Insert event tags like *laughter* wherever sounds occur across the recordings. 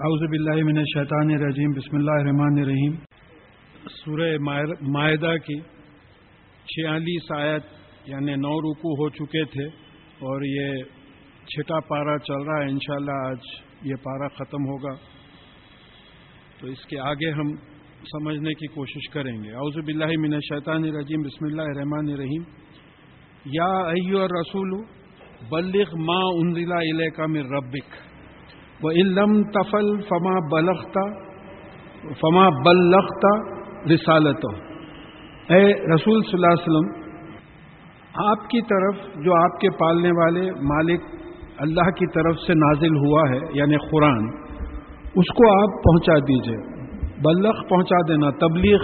اعوذ باللہ من الشیطان الرجیم، بسم اللہ الرحمن الرحیم۔ سورہ معاہدہ کی چھیالیس آیت یعنی نو رکو ہو چکے تھے اور یہ چھٹا پارا چل رہا ہے، انشاءاللہ آج یہ پارا ختم ہوگا۔ تو اس کے آگے ہم سمجھنے کی کوشش کریں گے۔ اعوذ باللہ من الشیطان الرجیم، بسم اللہ الرحمن الرحیم۔ یا ایو الرسول، بلغ ما انزل الیک من ربک۔ وہ علم تفل فما بلختا فما بلختا رسالت اے رسول صلی اللہ علیہ وسلم، آپ کی طرف جو آپ کے پالنے والے مالک اللہ کی طرف سے نازل ہوا ہے یعنی قرآن، اس کو آپ پہنچا دیجیے۔ بلخ پہنچا دینا، تبلیغ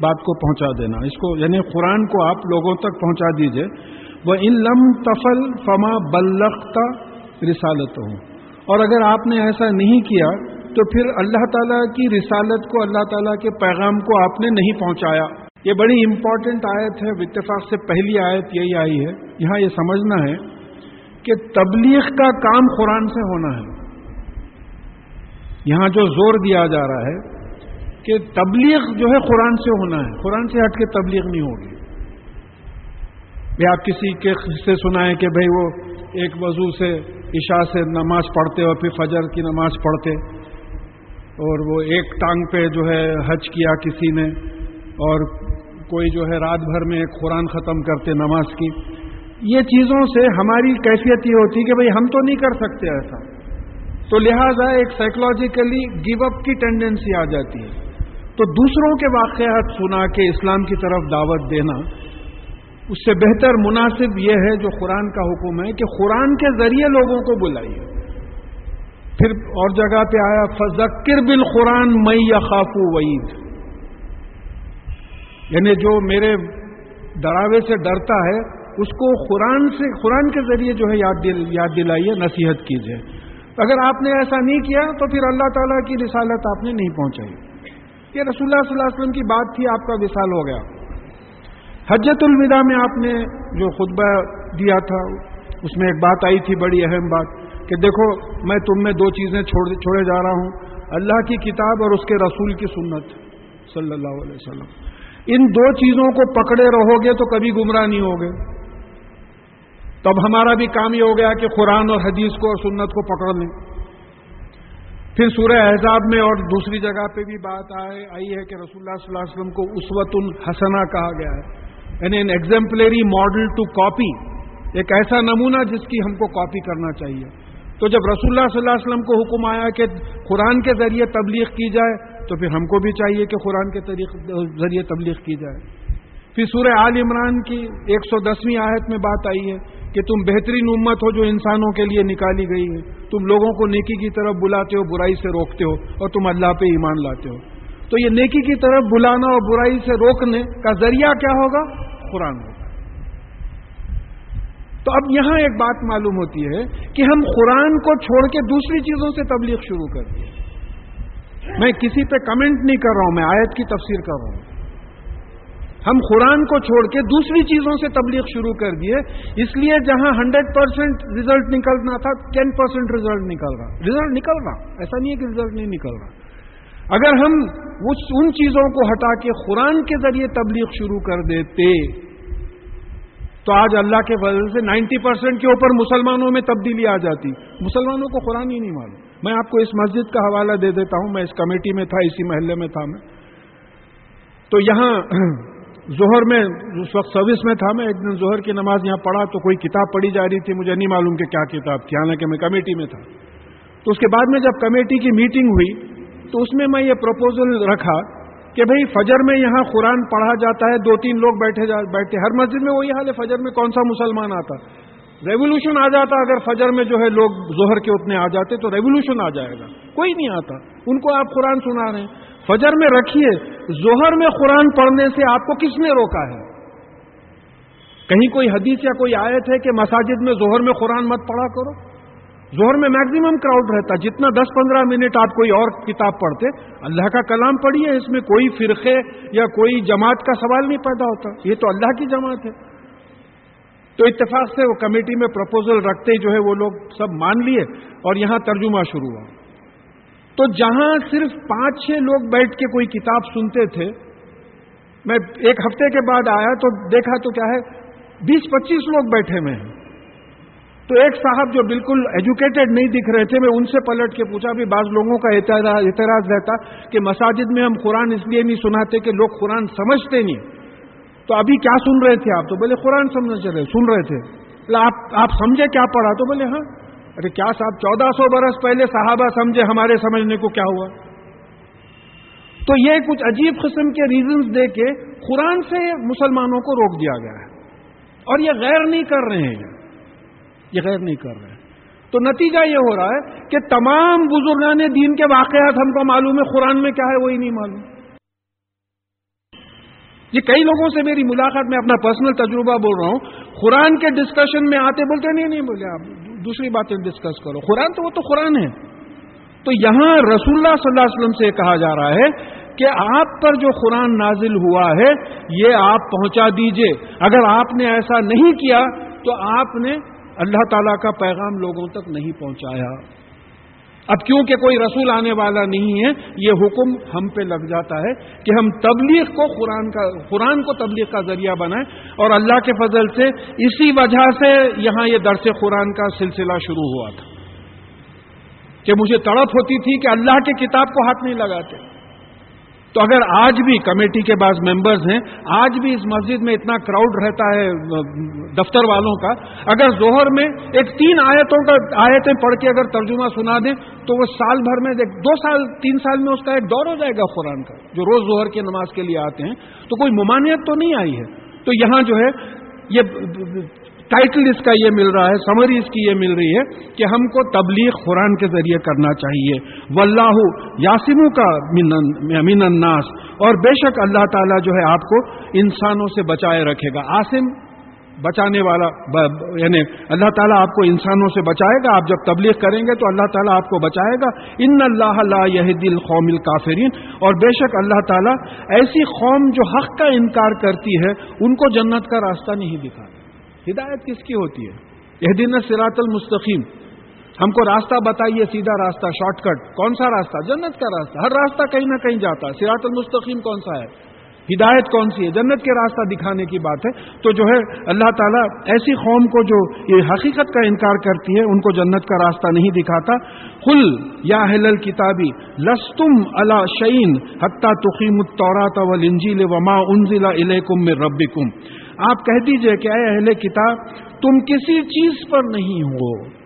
بات کو پہنچا دینا۔ اس کو یعنی قرآن کو آپ لوگوں تک پہنچا دیجیے۔ وہ علم تفل فما بلختا رسالت ہوں اور اگر آپ نے ایسا نہیں کیا تو پھر اللہ تعالیٰ کی رسالت کو اللہ تعالیٰ کے پیغام کو آپ نے نہیں پہنچایا۔ یہ بڑی امپورٹنٹ آیت ہے۔ اتفاق سے پہلی آیت یہی آئی ہے۔ یہاں یہ سمجھنا ہے کہ تبلیغ کا کام قرآن سے ہونا ہے۔ یہاں جو زور دیا جا رہا ہے کہ تبلیغ جو ہے قرآن سے ہونا ہے۔ قرآن سے ہٹ کے تبلیغ نہیں ہوگی۔ آپ کسی کے سے سنائیں کہ بھائی وہ ایک وضو سے عشاء سے نماز پڑھتے اور پھر فجر کی نماز پڑھتے اور وہ ایک ٹانگ پہ جو ہے حج کیا کسی نے اور کوئی جو ہے رات بھر میں ایک قرآن ختم کرتے نماز کی۔ یہ چیزوں سے ہماری کیفیت یہ ہوتی کہ بھئی ہم تو نہیں کر سکتے ایسا۔ تو لہذا ایک سائیکولوجیکلی گیو اپ کی ٹینڈنسی آ جاتی ہے۔ تو دوسروں کے واقعات سنا کے اسلام کی طرف دعوت دینا اس سے بہتر مناسب یہ ہے جو قرآن کا حکم ہے کہ قرآن کے ذریعے لوگوں کو بلائیے۔ پھر اور جگہ پہ آیا فذکر بل قرآن مئی یا وعید یعنی جو میرے ڈراوے سے ڈرتا ہے، اس کو قرآن سے، قرآن کے ذریعے جو ہے یاد دل، یاد دلائیے، نصیحت کیجیے۔ اگر آپ نے ایسا نہیں کیا، تو پھر اللہ تعالیٰ کی رسالت آپ نے نہیں پہنچائی۔ یہ رسول اللہ صلی اللہ علیہ وسلم کی بات تھی، آپ کا وصال ہو گیا۔ حجت الوداع میں آپ نے جو خطبہ دیا تھا، اس میں ایک بات آئی تھی بڑی اہم بات کہ دیکھو، میں تم میں دو چیزیں چھوڑے جا رہا ہوں۔ اللہ کی کتاب اور اس کے رسول کی سنت، صلی اللہ علیہ وسلم۔ ان دو چیزوں کو پکڑے رہو گے تو کبھی گمراہ نہیں ہوگے۔ تب ہمارا بھی کام یہ ہو گیا کہ قرآن اور حدیث کو اور سنت کو پکڑ لیں۔ پھر سورہ احزاب میں اور دوسری جگہ پہ بھی بات آئی ہے کہ رسول اللہ صلی اللہ علیہ وسلم کو اسوت الحسنہ کہا گیا ہے۔ یعنی an exemplary model to copy ایک ایسا نمونہ جس کی ہم کو کاپی کرنا چاہیے۔ تو جب رسول اللہ صلی اللہ علیہ وسلم کو حکم آیا کہ قرآن کے ذریعے تبلیغ کی جائے، تو پھر ہم کو بھی چاہیے کہ قرآن کے ذریعے تبلیغ کی جائے۔ پھر سورہ آل عمران کی ایک سو دسویں آیت میں بات آئی ہے کہ تم بہترین امت ہو جو انسانوں کے لیے نکالی گئی ہے۔ تم لوگوں کو نیکی کی طرف بلاتے ہو، برائی سے روکتے ہو اور تم اللہ پہ ایمان لاتے ہو۔ تو یہ نیکی کی طرف بلانا اور برائی سے روکنے کا ذریعہ کیا ہوگا؟ قرآن ہوگا۔ تو اب یہاں ایک بات معلوم ہوتی ہے کہ ہم قرآن کو چھوڑ کے دوسری چیزوں سے تبلیغ شروع کر دیں میں کسی پہ کمنٹ نہیں کر رہا ہوں، میں آیت کی تفسیر کر رہا ہوں۔ ہم قرآن کو چھوڑ کے دوسری چیزوں سے تبلیغ شروع کر دیے، اس لیے جہاں ہنڈریڈ پرسینٹ ریزلٹ نکلنا تھا، ٹین پرسینٹ ریزلٹ نکل رہا۔ ریزلٹ نکل رہا، ایسا نہیں ہے کہ ریزلٹ نہیں نکل رہا۔ اگر ہم ان چیزوں کو ہٹا کے قرآن کے ذریعے تبلیغ شروع کر دیتے، تو آج اللہ کے وجہ سے نائنٹی پرسینٹ کے اوپر مسلمانوں میں تبدیلی آ جاتی۔ مسلمانوں کو قرآن ہی نہیں معلوم۔ میں آپ کو اس مسجد کا حوالہ دے دیتا ہوں۔ میں اس کمیٹی میں تھا، اسی محلے میں تھا میں۔ تو یہاں *clears throat* ظہر میں، اس وقت سروس میں تھا میں۔ ایک دن ظہر کی نماز یہاں پڑھا تو کوئی کتاب پڑھی جا رہی تھی، مجھے نہیں معلوم کہ کیا کتاب تھی، حالانکہ میں کمیٹی میں تھا۔ تو اس کے بعد میں جب کمیٹی کی میٹنگ ہوئی تو اس میں میں یہ پروپوزل رکھا کہ بھئی فجر میں یہاں قرآن پڑھا جاتا ہے، دو تین لوگ بیٹھے بیٹھے ہر مسجد میں وہی حال ہے، فجر میں کون سا مسلمان آتا؟ ریولیوشن آ جاتا، اگر فجر میں جو ہے لوگ ظہر کے اتنے آ جاتے تو ریولیوشن آ جائے گا۔ کوئی نہیں آتا۔ ان کو آپ قرآن سنا رہے ہیں۔ فجر میں رکھیے، ظہر میں قرآن پڑھنے سے آپ کو کس نے روکا ہے؟ کہیں کوئی حدیث یا کوئی آیت ہے کہ مساجد میں ظہر میں قرآن مت پڑھا کرو؟ زہر میں میکزیمم کراؤڈ رہتا، جتنا دس پندرہ منٹ آپ کوئی اور کتاب پڑھتے، اللہ کا کلام پڑھیے، اس میں کوئی فرقے یا کوئی جماعت کا سوال نہیں پیدا ہوتا۔ یہ تو اللہ کی جماعت ہے۔ تو اتفاق سے وہ کمیٹی میں پرپوزل رکھتے جو ہے وہ لوگ سب مان لیے اور یہاں ترجمہ شروع ہوا۔ تو جہاں صرف پانچ چھ لوگ بیٹھ کے کوئی کتاب سنتے تھے، میں ایک ہفتے کے بعد آیا تو دیکھا تو کیا ہے، بیس پچیس لوگ بیٹھے ہوئے ہیں۔ تو ایک صاحب جو بالکل ایجوکیٹڈ نہیں دکھ رہے تھے، میں ان سے پلٹ کے پوچھا بھی بعض لوگوں کا اعتراض رہتا کہ مساجد میں ہم قرآن اس لیے نہیں سناتے کہ لوگ قرآن سمجھتے نہیں۔ تو ابھی کیا سن رہے تھے آپ؟ تو بولے، قرآن سمجھ رہے، سن رہے تھے۔ آپ آپ سمجھے کیا پڑھا؟ تو بولے ہاں۔ ارے کیا صاحب، چودہ سو برس پہلے صحابہ سمجھے ہمارے سمجھنے کو کیا ہوا؟ تو یہ کچھ عجیب قسم کے ریزنز دے کے قرآن سے مسلمانوں کو روک دیا گیا ہے۔ اور یہ غیر نہیں کر رہے ہیں۔ یہ غیر نہیں کر رہے تو نتیجہ یہ ہو رہا ہے کہ تمام بزرگان دین کے واقعات ہم کو معلوم ہے، قرآن میں کیا ہے وہی نہیں معلوم۔ یہ کئی لوگوں سے میری ملاقات، میں اپنا پرسنل تجربہ بول رہا ہوں۔ قرآن کے ڈسکشن میں آتے بولتے نہیں نہیں بولے، آپ دوسری باتیں ڈسکس کرو۔ قرآن تو وہ تو قرآن ہے۔ تو یہاں رسول اللہ صلی اللہ علیہ وسلم سے کہا جا رہا ہے کہ آپ پر جو قرآن نازل ہوا ہے، یہ آپ پہنچا دیجیے۔ اگر آپ نے ایسا نہیں کیا، تو آپ نے اللہ تعالی کا پیغام لوگوں تک نہیں پہنچایا۔ اب کیونکہ کوئی رسول آنے والا نہیں ہے، یہ حکم ہم پہ لگ جاتا ہے کہ ہم تبلیغ کو قرآن کا، قرآن کو تبلیغ کا ذریعہ بنائیں۔ اور اللہ کے فضل سے اسی وجہ سے یہاں یہ درس قرآن کا سلسلہ شروع ہوا تھا۔ کہ مجھے تڑپ ہوتی تھی کہ اللہ کے کتاب کو ہاتھ نہیں لگاتے۔ تو اگر آج بھی کمیٹی کے بعض ممبرز ہیں، آج بھی اس مسجد میں اتنا کراؤڈ رہتا ہے، دفتر والوں کا، اگر زہر میں ایک تین آیتوں کا، آیتیں پڑھ کے اگر ترجمہ سنا دیں، تو وہ سال بھر میں دو سال، تین سال میں اس کا ایک دور ہو جائے گا قرآن کا، جو روز زہر کی نماز کے لیے آتے ہیں۔ تو کوئی ممانعت تو نہیں آئی ہے۔ تو یہاں جو ہے، یہ ٹائٹل اس کا یہ مل رہا ہے سمری اس کی یہ مل رہی ہے کہ ہم کو تبلیغ قرآن کے ذریعے کرنا چاہیے۔ واللہ یاسمو کا من الناس۔ اور بے شک اللہ تعالیٰ جو ہے آپ کو انسانوں سے بچائے رکھے گا۔ آسم بچانے والا یعنی اللہ تعالیٰ آپ کو انسانوں سے بچائے گا۔ آپ جب تبلیغ کریں گے تو اللہ تعالیٰ آپ کو بچائے گا۔ ان اللہ لا یہ دل قوم الکافرین اور بے شک اللہ تعالیٰ ایسی قوم جو حق کا انکار کرتی ہے، ان کو جنت کا راستہ نہیں دکھاتا۔ ہدایت کس کی ہوتی ہے؟ یہ دن سراط المستقیم۔ ہم کو راستہ بتائیے، سیدھا راستہ، شارٹ کٹ۔ کون سا راستہ؟ جنت کا راستہ۔ ہر راستہ کہیں نہ کہیں جاتا ہے۔ سراط المستقیم کون سا ہے؟ ہدایت کون سی ہے؟ جنت کے راستہ دکھانے کی بات ہے۔ تو جو ہے، اللہ تعالیٰ ایسی قوم کو جو یہ حقیقت کا انکار کرتی ہے، ان کو جنت کا راستہ نہیں دکھاتا۔ کل یا ہل کتابی لستم اللہ شعین حتہ تقیم الطورات ولنجیل وما انزل الیکم من ربکم۔ آپ کہہ دیجیے کہ اے اہل کتاب، تم کسی چیز پر نہیں ہو۔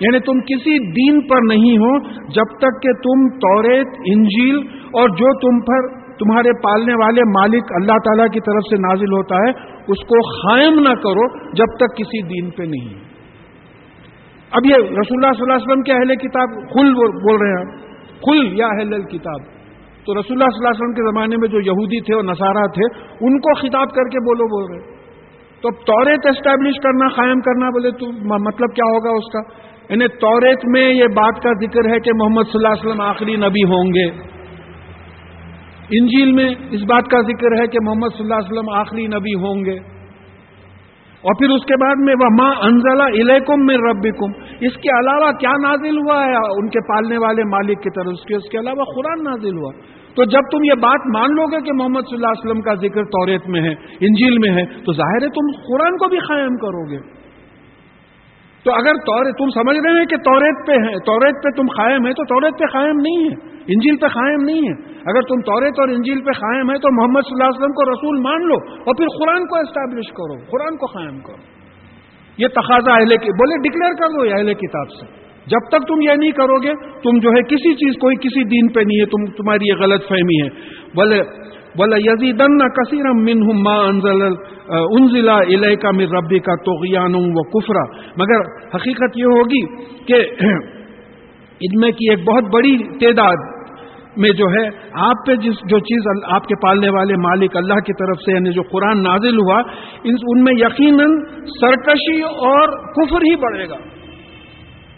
یعنی تم کسی دین پر نہیں ہو، جب تک کہ تم توریت انجیل اور جو تم پر تمہارے پالنے والے مالک اللہ تعالی کی طرف سے نازل ہوتا ہے، اس کو قائم نہ کرو جب تک کسی دین پہ نہیں۔ اب یہ رسول اللہ صلی اللہ علیہ وسلم کے اہل کتاب خل بول رہے ہیں۔ خل یا اہل کتاب۔ تو رسول اللہ صلی اللہ علیہ وسلم کے زمانے میں جو یہودی تھے اور نصارہ تھے، ان کو خطاب کر کے بولو، بول رہے۔ تو اب توریت اسٹیبلش کرنا، قائم کرنا، بولے تو مطلب کیا ہوگا اس کا؟ یعنی توریت میں یہ بات کا ذکر ہے کہ محمد صلی اللہ علیہ وسلم آخری نبی ہوں گے۔ انجیل میں اس بات کا ذکر ہے کہ محمد صلی اللہ علیہ وسلم آخری نبی ہوں گے۔ اور پھر اس کے بعد میں وہ ماں انزلہ الیکم میں ربکم اس کے علاوہ کیا نازل ہوا ہے ان کے پالنے والے مالک کی طرف؟ اس کے علاوہ قرآن نازل ہوا۔ تو جب تم یہ بات مان لو گے کہ محمد صلی اللہ علیہ وسلم کا ذکر توریت میں ہے، انجیل میں ہے، تو ظاہر ہے تم قرآن کو بھی قائم کرو گے۔ تو اگر تم سمجھ رہے ہیں کہ توریت پہ ہے توریت پہ تم قائم ہے تو توریت پہ قائم نہیں ہے انجیل پہ قائم نہیں ہے اگر تم توریت اور انجیل پہ قائم ہے تو محمد صلی اللہ علیہ وسلم کو رسول مان لو اور پھر قرآن کو اسٹیبلش کرو، قرآن کو قائم کرو۔ یہ تقاضا اہل بولے ڈکلیئر کر دو یہ اہل کتاب سے۔ جب تک تم یہ نہیں کرو گے، تم جو ہے کسی چیز کوئی کسی دین پہ نہیں ہے، تم تمہاری یہ غلط فہمی ہے۔ بولے بولے یزیدن کثیر من ما انزل انزلا علیہ کا مر ربی کا و کفرا مگر حقیقت یہ ہوگی کہ *clears throat* ان میں کی ایک بہت بڑی تعداد میں جو ہے، آپ پہ جس جو چیز آپ کے پالنے والے مالک اللہ کی طرف سے یعنی جو قرآن نازل ہوا ان میں یقیناً سرکشی اور کفر ہی بڑھے گا۔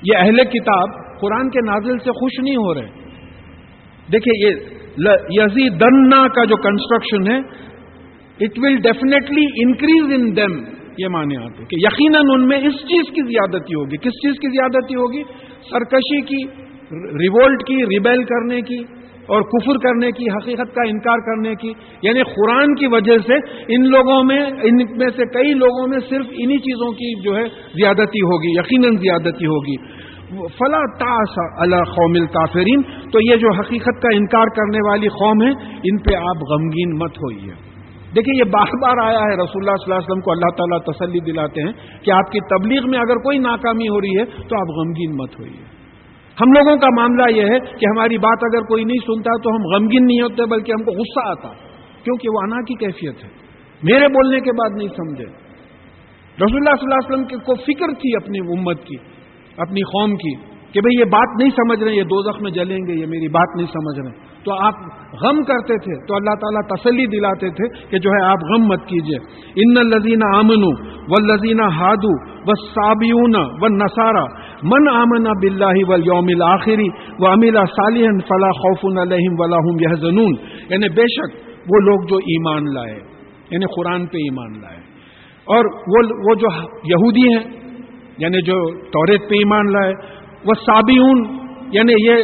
یہ اہل کتاب قرآن کے نازل سے خوش نہیں ہو رہے۔ دیکھیے، یہ یزیدنا کا جو کنسٹرکشن ہے it will definitely increase in دم یہ مانے آتے کہ یقیناً ان میں اس چیز کی زیادتی ہوگی۔ کس چیز کی زیادتی ہوگی؟ سرکشی کی ریوولٹ کی ریبیل کرنے کی اور کفر کرنے کی، حقیقت کا انکار کرنے کی۔ یعنی قرآن کی وجہ سے ان لوگوں میں، ان میں سے کئی لوگوں میں صرف انہی چیزوں کی جو ہے زیادتی ہوگی، یقیناً زیادتی ہوگی۔ فلا تاس اللہ قوم الکافرین۔ تو یہ جو حقیقت کا انکار کرنے والی قوم ہے، ان پہ آپ غمگین مت ہوئیے۔ دیکھیے، یہ بار بار آیا ہے، رسول اللہ صلی اللہ علیہ وسلم کو اللہ تعالیٰ تسلی دلاتے ہیں کہ آپ کی تبلیغ میں اگر کوئی ناکامی ہو رہی ہے، تو آپ غمگین مت ہوئیے۔ ہم لوگوں کا معاملہ یہ ہے کہ ہماری بات اگر کوئی نہیں سنتا، تو ہم غمگین نہیں ہوتے، بلکہ ہم کو غصہ آتا، کیونکہ وہ انا کی کیفیت ہے۔ میرے بولنے کے بعد نہیں سمجھے۔ رسول اللہ صلی اللہ علیہ وسلم کو فکر تھی اپنی امت کی اپنی قوم کی کہ بھئی یہ بات نہیں سمجھ رہے، یہ دو میں جلیں گے، یہ میری بات نہیں سمجھ رہے۔ تو آپ غم کرتے تھے، تو اللہ تعالیٰ تسلی دلاتے تھے کہ جو ہے آپ غم مت کیجیے ان الزین آمن و لذین ہادو و سابیون و نسارا من آمن بلّہ و یوم آخری و امیلا صالح فلاح خوف الحم ولاحم یہ زنون یعنی بے شک وہ لوگ جو ایمان لائے یعنی قرآن پہ ایمان لائے۔ اور وہ جو یہودی ہیں یعنی جو توریت پہ ایمان لائے، وہ سابیون یعنی یہ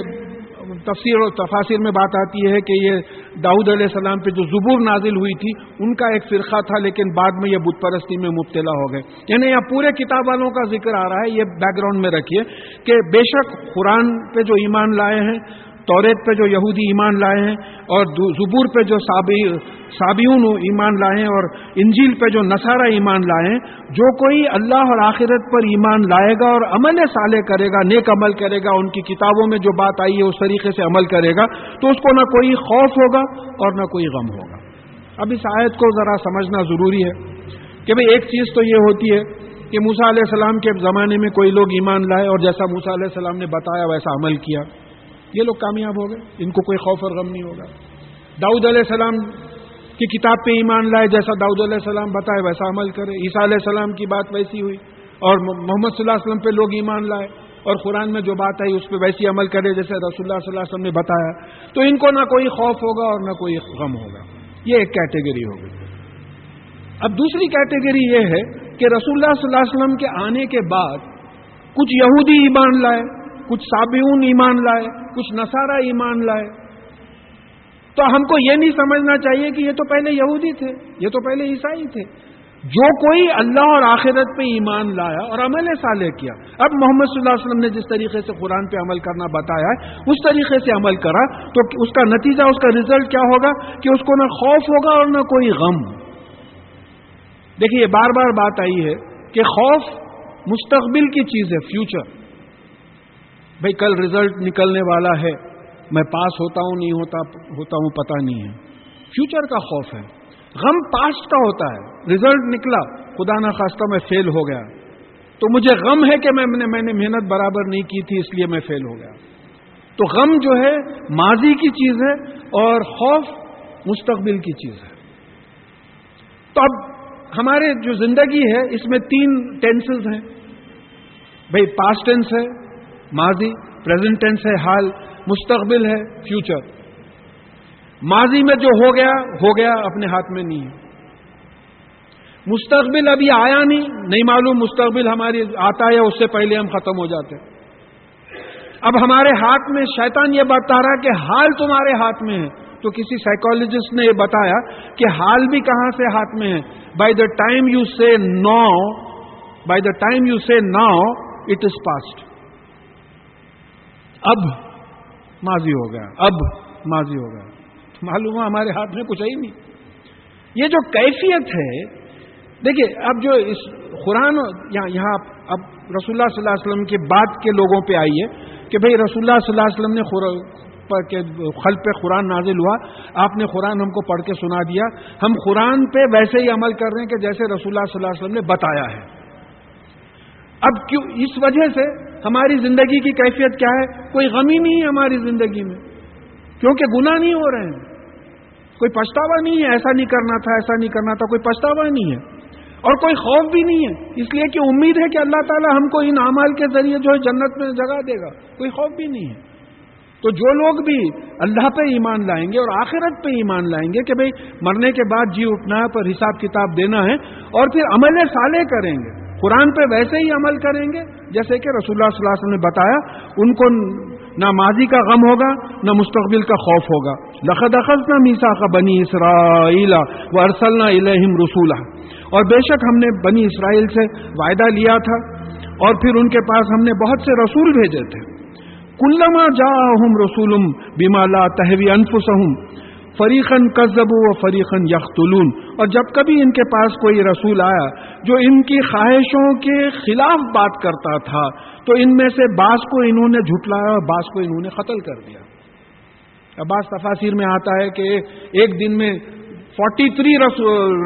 تفسیر اور تفاصر میں بات آتی ہے کہ یہ داؤد علیہ السلام پہ جو زبور نازل ہوئی تھی، ان کا ایک فرقہ تھا، لیکن بعد میں یہ بت پرستی میں مبتلا ہو گئے۔ یعنی یہاں پورے کتاب والوں کا ذکر آ رہا ہے، یہ بیک گراؤنڈ میں رکھیے کہ بے شک قرآن پہ جو ایمان لائے ہیں توریت پہ جو یہودی ایمان لائے ہیں اور زبور پہ جو سابیون ایمان لائے ہیں اور انجیل پہ جو نصارہ ایمان لائے ہیں، جو کوئی اللہ اور آخرت پر ایمان لائے گا اور عمل صالح کرے گا، نیک عمل کرے گا، ان کی کتابوں میں جو بات آئی ہے، اس طریقے سے عمل کرے گا، تو اس کو نہ کوئی خوف ہوگا اور نہ کوئی غم ہوگا۔ اب اس آیت کو ذرا سمجھنا ضروری ہے کہ بھئی ایک چیز تو یہ ہوتی ہے کہ موسا علیہ السلام کے زمانے میں کوئی لوگ ایمان لائے اور جیسا موسا علیہ السلام نے بتایا ویسا عمل کیا۔ یہ لوگ کامیاب ہو گئے، ان کو کوئی خوف اور غم نہیں ہوگا۔ داؤد علیہ السلام کی کتاب پہ ایمان لائے، جیسا داؤد علیہ السلام بتائے، ویسا عمل کرے۔ عیسیٰ علیہ السلام کی بات ویسی ہوئی اور محمد صلی اللہ علیہ وسلم پہ لوگ ایمان لائے اور قرآن میں جو بات آئی اس پہ ویسی عمل کرے، جیسے رسول اللہ صلی اللہ علیہ وسلم نے بتایا۔ تو ان کو نہ کوئی خوف ہوگا اور نہ کوئی غم ہوگا۔ یہ ایک کیٹیگری ہوگی اب دوسری کیٹیگری یہ ہے کہ رسول اللہ صلی اللہ علیہ وسلم کے آنے کے بعد کچھ یہودی ایمان لائے۔ کچھ سابیون ایمان لائے، کچھ نصارہ ایمان لائے۔ تو ہم کو یہ نہیں سمجھنا چاہیے کہ یہ تو پہلے یہودی تھے، یہ تو پہلے عیسائی تھے۔ جو کوئی اللہ اور آخرت پہ ایمان لایا اور عمل صالح کیا۔ اب محمد صلی اللہ علیہ وسلم نے جس طریقے سے قرآن پہ عمل کرنا بتایا ہے، اس طریقے سے عمل کرا تو اس کا نتیجہ، اس کا ریزلٹ کیا ہوگا؟ کہ اس کو نہ خوف ہوگا اور نہ کوئی غم۔ دیکھیے، بار بار بات آئی ہے کہ خوف مستقبل کی چیز ہے فیوچر بھائی کل ریزلٹ نکلنے والا ہے، میں پاس ہوتا ہوں، نہیں ہوتا ہوتا ہوں پتا نہیں ہے۔ فیوچر کا خوف ہے۔ غم پاسٹ کا ہوتا ہے۔ ریزلٹ نکلا، خدا نخواستہ میں فیل ہو گیا۔ تو مجھے غم ہے کہ میں نے میں نے محنت برابر نہیں کی تھی، اس لیے میں فیل ہو گیا۔ تو غم جو ہے، ماضی کی چیز ہے اور خوف مستقبل کی چیز ہے۔ تو اب ہمارے جو زندگی ہے، اس میں تین ٹینسز ہیں۔ بھائی پاسٹ ٹینس ہے ماضی پریزنٹ ٹینس ہے، حال مستقبل ہے فیوچر ماضی میں جو ہو گیا ہو گیا اپنے ہاتھ میں نہیں ہے۔ مستقبل ابھی آیا نہیں نہیں معلوم مستقبل ہماری آتا ہے اس سے پہلے ہم ختم ہو جاتے اب ہمارے ہاتھ میں شیطان یہ بتا رہا کہ حال تمہارے ہاتھ میں ہے۔ تو کسی سائیکولوجسٹ نے یہ بتایا کہ حال بھی کہاں سے ہاتھ میں ہے؟ By the time you see no by the time you see now it is past اب ماضی ہو گیا، اب ماضی ہو گیا۔ معلوم ہے ہمارے ہاتھ میں کچھ ہی نہیں۔ یہ جو کیفیت ہے، دیکھیے، اب جو اس قرآن، یہاں اب رسول اللہ صلی اللہ علیہ وسلم کے بعد کے لوگوں پہ آئی ہے کہ بھئی رسول اللہ صلی اللہ علیہ وسلم نے خل پہ قرآن نازل ہوا، آپ نے قرآن ہم کو پڑھ کے سنا دیا۔ ہم قرآن پہ ویسے ہی عمل کر رہے ہیں کہ جیسے رسول اللہ صلی اللہ علیہ وسلم نے بتایا ہے۔ اب کیوں، اس وجہ سے ہماری زندگی کی کیفیت کیا ہے؟ کوئی غمی نہیں ہے ہماری زندگی میں۔ کیونکہ گناہ نہیں ہو رہے ہیں۔ کوئی پچھتاوا نہیں ہے، ایسا نہیں کرنا تھا، ایسا نہیں کرنا تھا، کوئی پچھتاوا نہیں ہے۔ اور کوئی خوف بھی نہیں ہے۔ اس لیے کہ امید ہے کہ اللہ تعالیٰ ہم کو ان اعمال کے ذریعے جو ہے جنت میں جگہ دے گا۔ کوئی خوف بھی نہیں ہے۔ تو جو لوگ بھی اللہ پہ ایمان لائیں گے اور آخرت پہ ایمان لائیں گے کہ بھئی مرنے کے بعد جی اٹھنا ہے، پر حساب کتاب دینا ہے اور پھر عمل سالے کریں گے۔ قرآن پہ ویسے ہی عمل کریں گے۔ جیسے کہ رسول اللہ صلی اللہ علیہ وسلم نے بتایا، ان کو نہ ماضی کا غم ہوگا، نہ مستقبل کا خوف ہوگا۔ لقد اخذ نہ میسا کا بنی اسرائیل و ارسلنا الہم رسولہ اور بے شک ہم نے بنی اسرائیل سے وعدہ لیا تھا، اور پھر ان کے پاس ہم نے بہت سے رسول بھیجے تھے۔ کلما جا ہم رسولم بیما لا تہوی انفسہم۔ فریقن کزب و فریقن یختلون اور جب کبھی ان کے پاس کوئی رسول آیا جو ان کی خواہشوں کے خلاف بات کرتا تھا، تو ان میں سے بعض کو انہوں نے جھٹلایا اور بعض کو انہوں نے قتل کر دیا۔ بعض تفاصیر میں آتا ہے کہ ایک دن میں فورٹی تھری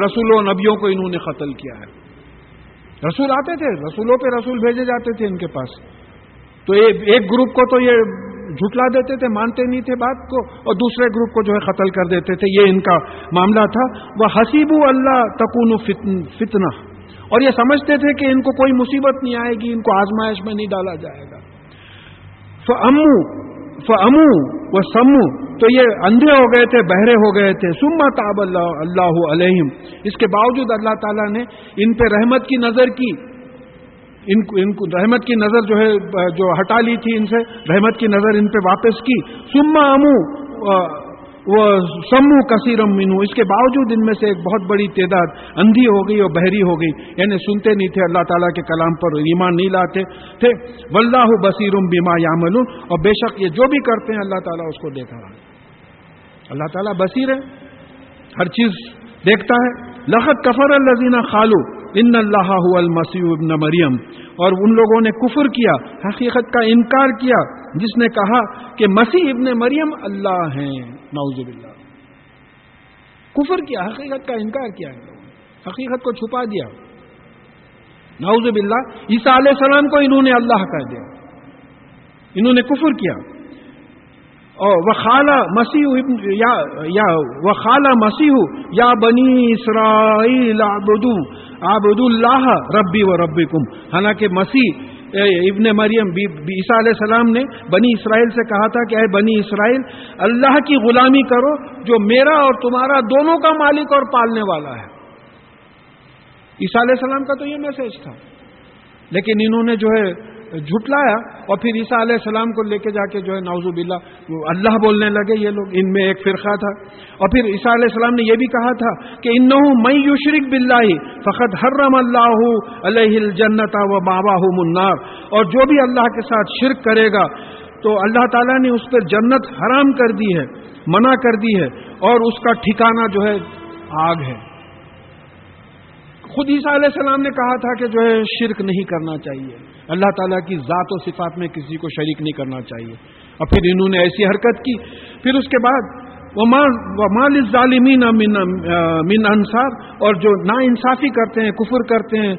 رسول و نبیوں کو انہوں نے قتل کیا ہے۔ رسول آتے تھے، رسولوں پہ رسول بھیجے جاتے تھے ان کے پاس۔ تو ایک گروپ کو تو یہ جھٹلا دیتے تھے، مانتے نہیں تھے بات کو، اور دوسرے گروپ کو جو ہے قتل کر دیتے تھے، یہ ان کا معاملہ تھا۔ وہ حسیب اللہ تکون فتنہ اور یہ سمجھتے تھے کہ ان کو کوئی مصیبت نہیں آئے گی، ان کو آزمائش میں نہیں ڈالا جائے گا۔ فمو فمو و سمو تو یہ اندھے ہو گئے تھے، بہرے ہو گئے تھے۔ سما تاب اللہ اللہ علیہم اس کے باوجود اللہ تعالیٰ نے ان پہ رحمت کی نظر کی۔ ان کو ان کو رحمت کی نظر جو ہے، جو ہٹا لی تھی ان سے، رحمت کی نظر ان پہ واپس کی۔ سما امو وہ سمو کثیرم مینو اس کے باوجود ان میں سے ایک بہت بڑی تعداد اندھی ہو گئی اور بحری ہو گئی۔ یعنی سنتے نہیں تھے، اللہ تعالیٰ کے کلام پر ایمان نہیں لاتے تھے۔ واللہ بصیرم بیما یامل اور بے شک یہ جو بھی کرتے ہیں، اللہ تعالیٰ اس کو دیکھ رہا ہے۔ اللہ تعالیٰ بصیر ہے، ہر چیز دیکھتا ہے۔ لخت کفر الزینہ خالو۔ ان اللہ المسیح ابن مریم اور ان لوگوں نے کفر کیا، حقیقت کا انکار کیا، جس نے کہا کہ مسیح ابن مریم اللہ ہیں۔ نعوذ باللہ۔ کفر کیا، حقیقت کا انکار کیا۔ حقیقت کو چھپا دیا۔ نعوذ باللہ۔ عیسیٰ علیہ السلام کو انہوں نے اللہ کہہ دیا۔ انہوں نے کفر کیا۔ وہ خالہ مسیح یا وہ خالہ مسیح، یا بنی اسرائیل آبد اللہ ربی و ربی کم حالانکہ مسیح ابن مریم عیسیٰ علیہ السلام نے بنی اسرائیل سے کہا تھا کہ اے بنی اسرائیل، اللہ کی غلامی کرو جو میرا اور تمہارا دونوں کا مالک اور پالنے والا ہے۔ عیسیٰ علیہ السلام کا تو یہ میسج تھا۔ لیکن انہوں نے جو ہے جھٹلایا اور پھر عیسیٰ علیہ السلام کو لے کے جا کے جو ہے نوزو باللہ اللہ بولنے لگے، یہ لوگ ان میں ایک فرقہ تھا۔ اور پھر عیسیٰ علیہ السلام نے یہ بھی کہا تھا کہ ان میں یو شرک بلّہ فقط حرم اللہ علیہ الجنت و بابا منار اور جو بھی اللہ کے ساتھ شرک کرے گا، تو اللہ تعالیٰ نے اس پر جنت حرام کر دی ہے، منع کر دی ہے، اور اس کا ٹھکانہ جو ہے آگ ہے۔ خود عیسیٰ علیہ السلام نے کہا تھا کہ جو ہے شرک نہیں کرنا چاہیے۔ اللہ تعالیٰ کی ذات و صفات میں کسی کو شریک نہیں کرنا چاہیے۔ اور پھر انہوں نے ایسی حرکت کی۔ پھر اس کے بعد مال ظالمین من انصار اور جو نا انصافی کرتے ہیں، کفر کرتے ہیں،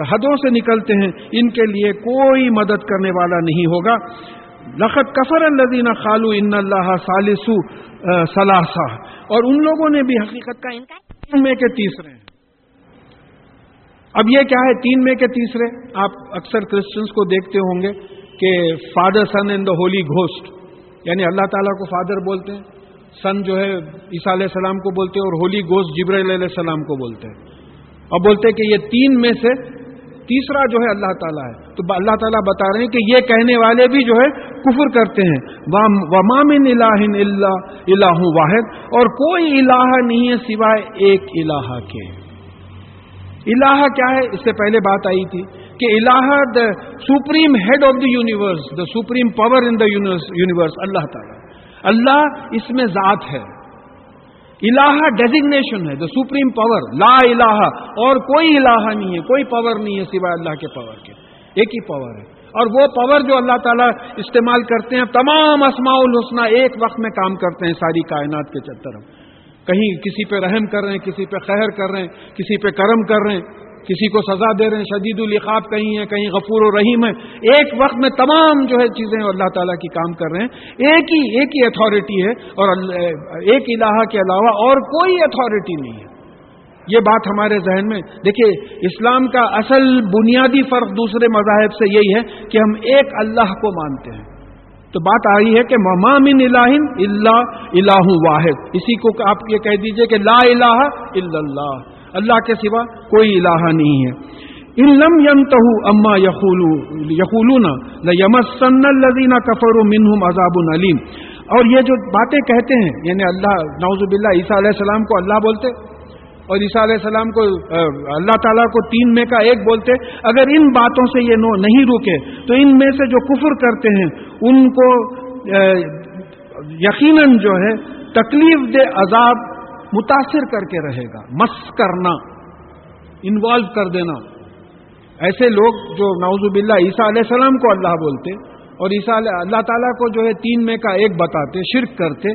حدوں سے نکلتے ہیں، ان کے لیے کوئی مدد کرنے والا نہیں ہوگا۔ لخت کفر الدین خالو ان اللہ سالسو صلاح اور ان لوگوں نے بھی حقیقت کا انکار میں کے تیسرے۔ ہیں اب یہ کیا ہے؟ تین میں کے تیسرے آپ اکثر کرسچنس کو دیکھتے ہوں گے کہ Father Son and the Holy Ghost یعنی اللہ تعالیٰ کو فادر بولتے ہیں سن جو ہے عیسیٰ علیہ السلام کو بولتے ہیں اور ہولی گھوسٹ جبر علیہ السلام کو بولتے ہیں۔ اور بولتے ہیں کہ یہ تین میں سے تیسرا جو ہے اللہ تعالیٰ ہے۔ تو اللہ تعالیٰ بتا رہے ہیں کہ یہ کہنے والے بھی جو ہے کفر کرتے ہیں۔ ومامن الہ اللہ الہ واحد، اور کوئی الہ نہیں ہے سوائے ایک الہ کے۔ الہ کیا ہے؟ اس سے پہلے بات آئی تھی کہ الہ the supreme head of the universe the supreme power in the universe اللہ تعالی. اللہ اس میں ذات ہے. الہ ڈیزیگنیشن ہے دا سپریم پاور لا الہ، اور کوئی الہ نہیں ہے، کوئی پاور نہیں ہے سوائے اللہ کے پاور کے. ایک ہی پاور ہے. اور وہ پاور جو اللہ تعالیٰ استعمال کرتے ہیں، تمام اسماء الحسنہ ایک وقت میں کام کرتے ہیں ساری کائنات کے طرف کہیں کسی پہ رحم کر رہے ہیں، کسی پہ خیر کر رہے ہیں، کسی پہ کرم کر رہے ہیں، کسی کو سزا دے رہے ہیں، شدید الخاب کہیں ہیں، کہیں غفور و رحیم ہے ایک وقت میں تمام جو ہے چیزیں اللہ تعالیٰ کی کام کر رہے ہیں۔ ایک ہی ایک ہی اتھارٹی ہے اور ایک الہ کے علاوہ اور کوئی اتھارٹی نہیں ہے۔ یہ بات ہمارے ذہن میں، دیکھیے، اسلام کا اصل بنیادی فرق دوسرے مذاہب سے یہی ہے کہ ہم ایک اللہ کو مانتے ہیں۔ تو بات آئی ہے کہ ممامن الہن اللہ الہ واحد۔ اسی کو آپ یہ کہہ دیجیے کہ لا الہ الا اللہ۔ اللہ کے سوا کوئی الہ نہیں ہے۔ ان لم ینتہ اما یقولون یمسن الذین کفروا منہم عذاب علیم۔ اور یہ جو باتیں کہتے ہیں یعنی اللہ نعوذ باللہ عیسیٰ علیہ السلام کو اللہ بولتے اور عیسیٰ علیہ السلام کو اللہ تعالیٰ کو تین میں کا ایک بولتے، اگر ان باتوں سے یہ نو نہیں رکے، تو ان میں سے جو کفر کرتے ہیں، ان کو یقیناً جو ہے، تکلیف دہ عذاب متاثر کر کے رہے گا۔ مس کرنا، انوالو کر دینا۔ ایسے لوگ جو نعوذ باللہ عیسیٰ علیہ السلام کو اللہ بولتے، اور عیسیٰ اللہ تعالیٰ کو جو ہے تین میں کا ایک بتاتے، شرک کرتے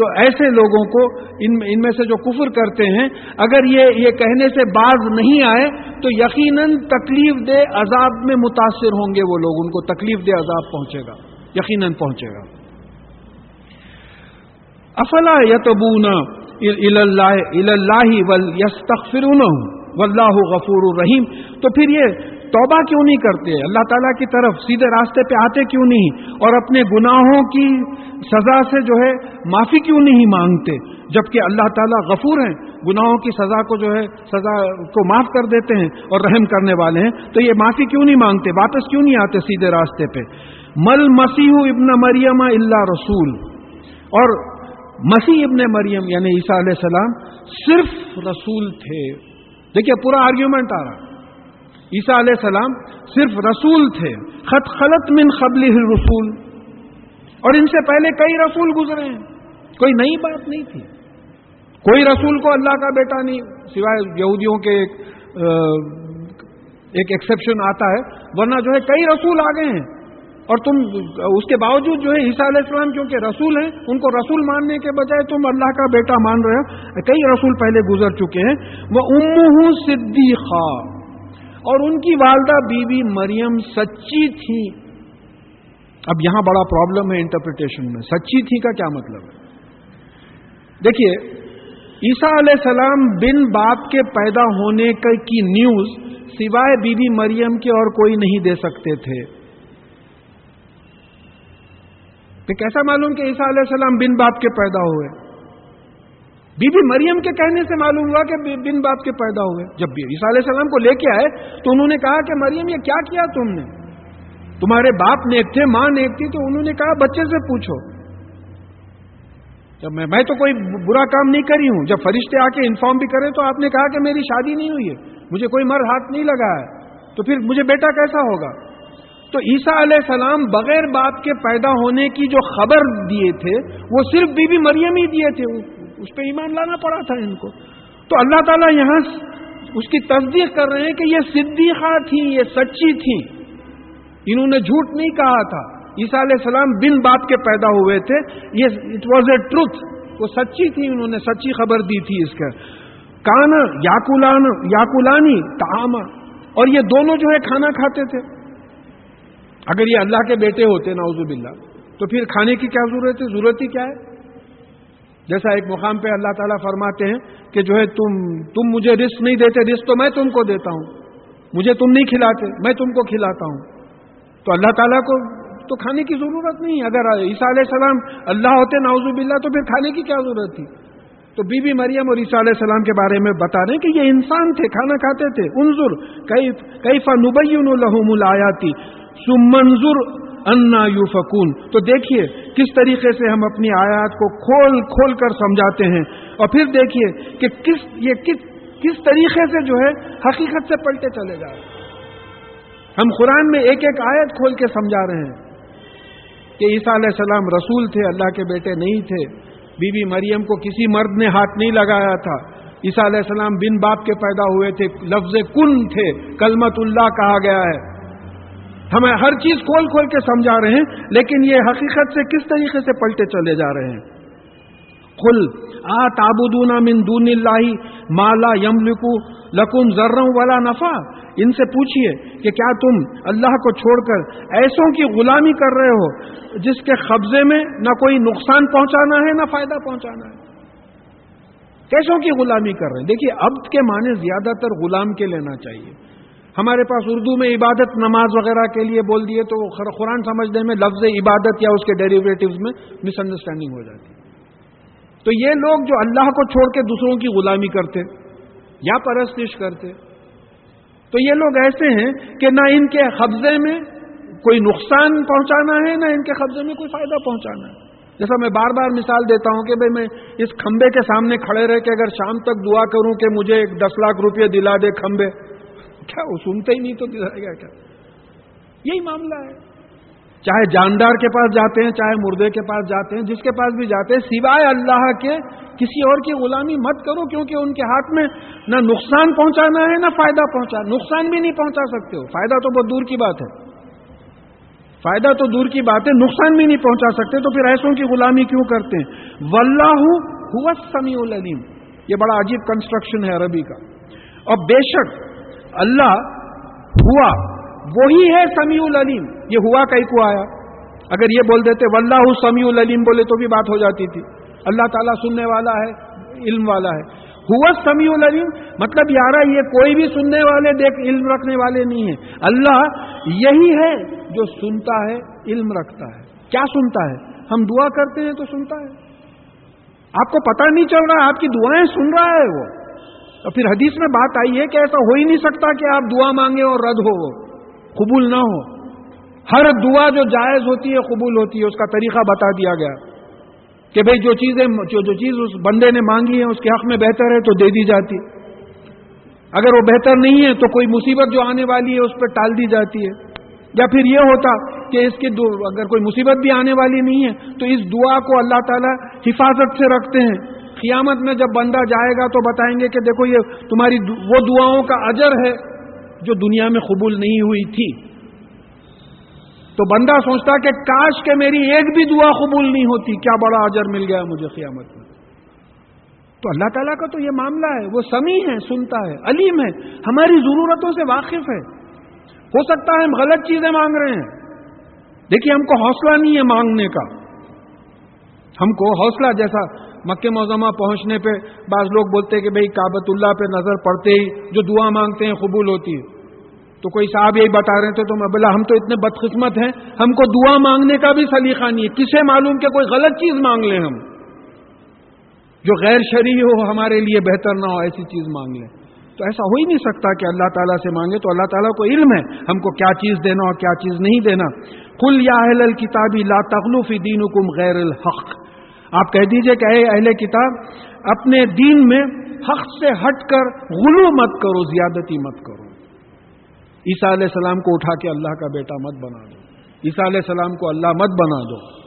تو ایسے لوگوں کو ان ان میں سے جو کفر کرتے ہیں، اگر یہ یہ کہنے سے باز نہیں آئے، تو یقیناً تکلیف دہ عذاب میں متاثر ہوں گے وہ لوگ۔ ان کو تکلیف دہ عذاب پہنچے گا۔ یقیناً پہنچے گا۔ افلا یتبونا اللہ ول یس واللہ غفور الرحیم۔ تو پھر یہ توبہ کیوں نہیں کرتے؟ اللہ تعالیٰ کی طرف سیدھے راستے پہ آتے کیوں نہیں؟ اور اپنے گناہوں کی سزا سے جو ہے معافی کیوں نہیں مانگتے؟ جبکہ اللہ تعالیٰ غفور ہیں، گناہوں کی سزا کو جو ہے، سزا کو معاف کر دیتے ہیں اور رحم کرنے والے ہیں۔ تو یہ معافی کیوں نہیں مانگتے؟ واپس کیوں نہیں آتے سیدھے راستے پہ؟ مل مسیح ابن مریم اللہ رسول۔ اور مسیح ابن مریم یعنی عیسیٰ علیہ السلام صرف رسول تھے۔ دیکھیے پورا آرگیومنٹ آ رہا عیسیٰ علیہ السلام صرف رسول تھے خط خلط من قبل رسول اور ان سے پہلے کئی رسول گزرے ہیں۔ کوئی نئی بات نہیں تھی۔ کوئی رسول کو اللہ کا بیٹا نہیں، سوائے یہودیوں کے ایک ایکسیپشن آتا ہے، ورنہ جو ہے کئی رسول آ گئے ہیں۔ اور تم، اس کے باوجود جو ہے عیسیٰ علیہ السلام کیونکہ رسول ہیں، ان کو رسول ماننے کے بجائے تم اللہ کا بیٹا مان رہے ہو۔ کئی رسول پہلے گزر چکے ہیں۔ وہ ام صدیقہ اور ان کی والدہ بی بی مریم سچی تھی۔ اب یہاں بڑا پرابلم ہے انٹرپریٹیشن میں۔ سچی تھی کا کیا مطلب ہے؟ دیکھیے، عیسیٰ علیہ السلام بن باپ کے پیدا ہونے کی نیوز سوائے بی بی مریم کے اور کوئی نہیں دے سکتے تھے۔ کیسا معلوم کہ عیسیٰ علیہ السلام بن باپ کے پیدا ہوئے؟ بی بی مریم کے کہنے سے معلوم ہوا کہ بن باپ کے پیدا ہوئے۔ جب عیسیٰ علیہ السلام کو لے کے آئے تو انہوں نے کہا کہ مریم، یہ کیا کیا تم نے؟ تمہارے باپ نیک تھے، ماں نیک تھی، تو انہوں نے کہا بچے سے پوچھو۔ جب میں میں تو کوئی برا کام نہیں کری ہوں۔ جب فرشتے آ کے انفارم بھی کرے تو آپ نے کہا کہ میری شادی نہیں ہوئی ہے۔ مجھے کوئی مر ہاتھ نہیں لگا ہے۔ تو پھر مجھے بیٹا کیسا ہوگا؟ تو عیسیٰ علیہ السلام بغیر باپ کے پیدا ہونے کی جو خبر دیے تھے، وہ صرف بی بی مریم ہی دیے تھے۔ اس پہ ایمان لانا پڑا تھا ان کو۔ تو اللہ تعالیٰ یہاں اس کی تصدیق کر رہے ہیں کہ یہ صدیقہ تھی یہ سچی تھی انہوں نے جھوٹ نہیں کہا تھا۔ عیسیٰ علیہ السلام بن باپ کے پیدا ہوئے تھے۔ یہ اٹ واز اے ٹروتھ وہ سچی تھی انہوں نے سچی خبر دی تھی اس کا کان یاکولان، یاکولانی تاما اور یہ دونوں جو ہے کھانا کھاتے تھے۔ اگر یہ اللہ کے بیٹے ہوتے ناؤز باللہ۔ تو پھر کھانے کی کیا ضرورت ہے؟ ضرورت ہی کیا ہے؟ جیسا ایک مقام پہ اللہ تعالیٰ فرماتے ہیں کہ جو ہے تم تم مجھے رسک نہیں دیتے رسک تو میں تم کو دیتا ہوں۔ مجھے تم نہیں کھلاتے، میں تم کو کھلاتا ہوں۔ تو اللہ تعالیٰ کو تو کھانے کی ضرورت نہیں۔ اگر عیسیٰ علیہ السلام اللہ ہوتے ناؤز باللہ، تو پھر کھانے کی کیا ضرورت تھی؟ تو بی بی مریم اور عیسیٰ علیہ السلام کے بارے میں بتا رہے ہیں کہ یہ انسان تھے، کھانا کھاتے تھے۔ انظر کئی کئی فنبئی لہم الیاتی سمنظر انا یو فکون تو دیکھیے کس طریقے سے ہم اپنی آیات کو کھول کھول کر سمجھاتے ہیں اور پھر دیکھیے کہ کس یہ کس کس طریقے سے جو ہے حقیقت سے پلٹے چلے جا رہے ہم قرآن میں ایک ایک آیت کھول کے سمجھا رہے ہیں کہ عیسیٰ علیہ السلام رسول تھے، اللہ کے بیٹے نہیں تھے۔ بی بی مریم کو کسی مرد نے ہاتھ نہیں لگایا تھا۔ عیسیٰ علیہ السلام بن باپ کے پیدا ہوئے تھے، لفظ کن تھے کلمت اللہ کہا گیا ہے۔ ہمیں ہر چیز کھول کھول کے سمجھا رہے ہیں، لیکن یہ حقیقت سے کس طریقے سے پلٹے چلے جا رہے ہیں؟ کل آ تابودونا من دون اللہ مالا یم لکو لکم ذروں والا نفع؟ ان سے پوچھئے کہ کیا تم اللہ کو چھوڑ کر ایسوں کی غلامی کر رہے ہو جس کے قبضے میں نہ کوئی نقصان پہنچانا ہے، نہ فائدہ پہنچانا ہے؟ کیسوں کی غلامی کر رہے ہیں؟ دیکھیے اب کے معنی زیادہ تر غلام کے لینا چاہیے۔ ہمارے پاس اردو میں عبادت نماز وغیرہ کے لیے بول دیے تو قرآن سمجھنے میں لفظ عبادت یا اس کے ڈیریویٹوز میں مس انڈرسٹینڈنگ ہو جاتی۔ تو یہ لوگ جو اللہ کو چھوڑ کے دوسروں کی غلامی کرتے یا پرستش کرتے، تو یہ لوگ ایسے ہیں کہ نہ ان کے قبضے میں کوئی نقصان پہنچانا ہے، نہ ان کے قبضے میں کوئی فائدہ پہنچانا ہے۔ جیسا میں بار بار مثال دیتا ہوں کہ بھائی میں اس کھمبے کے سامنے کھڑے رہ کے اگر شام تک دعا کروں کہ مجھے ایک دس لاکھ روپے دلا دے کھمبے کیا وہ سنتے ہی نہیں تو دلائے گا کیا؟ یہی معاملہ ہے۔ چاہے جاندار کے پاس جاتے ہیں، چاہے مردے کے پاس جاتے ہیں، جس کے پاس بھی جاتے ہیں، سوائے اللہ کے کسی اور کی غلامی مت کرو، کیونکہ ان کے ہاتھ میں نہ نقصان پہنچانا ہے، نہ فائدہ پہنچا، نقصان بھی نہیں پہنچا سکتے ہو۔ فائدہ تو بہت دور کی بات ہے۔ فائدہ تو دور کی بات ہے، نقصان بھی نہیں پہنچا سکتے، تو پھر ایسوں کی غلامی کیوں کرتے ہیں؟ ولہ ہوا سمیع العلیم۔ یہ بڑا عجیب کنسٹرکشن ہے عربی کا۔ اور بے شک اللہ ہوا، وہی ہے سمیع العلیم۔ یہ ہوا کئی کو آیا؟ اگر یہ بول دیتے، واللہ سمیع العلیم بولے تو بھی بات ہو جاتی تھی۔ اللہ تعالیٰ سننے والا ہے، علم والا ہے۔ ہوا سمیع العلیم مطلب یار یہ کوئی بھی سننے والے دیکھ، علم رکھنے والے نہیں ہیں۔ اللہ یہی ہے جو سنتا ہے، علم رکھتا ہے۔ کیا سنتا ہے؟ ہم دعا کرتے ہیں تو سنتا ہے۔ آپ کو پتہ نہیں چل رہا، آپ کی دعائیں سن رہا ہے وہ۔ اور پھر حدیث میں بات آئی ہے کہ ایسا ہو ہی نہیں سکتا کہ آپ دعا مانگے اور رد ہو وہ، قبول نہ ہو۔ ہر دعا جو جائز ہوتی ہے، قبول ہوتی ہے، اس کا طریقہ بتا دیا گیا کہ بھئی جو چیزیں، جو جو چیز اس بندے نے مانگی ہے، اس کے حق میں بہتر ہے، تو دے دی جاتی۔ اگر وہ بہتر نہیں ہے، تو کوئی مصیبت جو آنے والی ہے، اس پہ ٹال دی جاتی ہے۔ یا پھر یہ ہوتا کہ اس کی اگر کوئی مصیبت بھی آنے والی نہیں ہے، تو اس دعا کو اللہ تعالیٰ حفاظت سے رکھتے ہیں۔ قیامت میں جب بندہ جائے گا تو بتائیں گے کہ دیکھو یہ تمہاری وہ دعاؤں کا اجر ہے جو دنیا میں قبول نہیں ہوئی تھی۔ تو بندہ سوچتا کہ کاش کے میری ایک بھی دعا قبول نہیں ہوتی، کیا بڑا اجر مل گیا مجھے قیامت میں؟ تو اللہ تعالیٰ کا تو یہ معاملہ ہے، وہ سمی ہے، سنتا ہے، علیم ہے، ہماری ضرورتوں سے واقف ہے۔ ہو سکتا ہے ہم غلط چیزیں مانگ رہے ہیں۔ دیکھیے، ہم کو حوصلہ نہیں ہے مانگنے کا۔ ہم کو حوصلہ جیسا مکہ موزمہ پہنچنے پہ بعض لوگ بولتے کہ بھئی کابت اللہ پہ نظر پڑتے ہی جو دعا مانگتے ہیں قبول ہوتی ہے۔ تو کوئی صاحب یہی بتا رہے تھے تو میں بولا، ہم تو اتنے بدقسمت ہیں، ہم کو دعا مانگنے کا بھی سلیقہ نہیں ہے۔ کسے معلوم کہ کوئی غلط چیز مانگ لیں ہم۔ جو غیر شرعی ہو ہمارے لیے بہتر نہ ہو، ایسی چیز مانگ لیں۔ تو ایسا ہو ہی نہیں سکتا کہ اللہ تعالیٰ سے مانگے تو اللہ تعالیٰ کو علم ہے۔ ہم کو کیا چیز دینا اور کیا چیز نہیں دینا۔ کل یا اہل الکتابی لا تغلوفی دین غیر الحق۔ آپ کہہ دیجیے کہ اے اہل کتاب، اپنے دین میں حق سے ہٹ کر غلو مت کرو، زیادتی مت کرو۔ عیسیٰ علیہ السلام کو اٹھا کے اللہ کا بیٹا مت بنا دو۔ عیسیٰ علیہ السلام کو اللہ مت بنا دو۔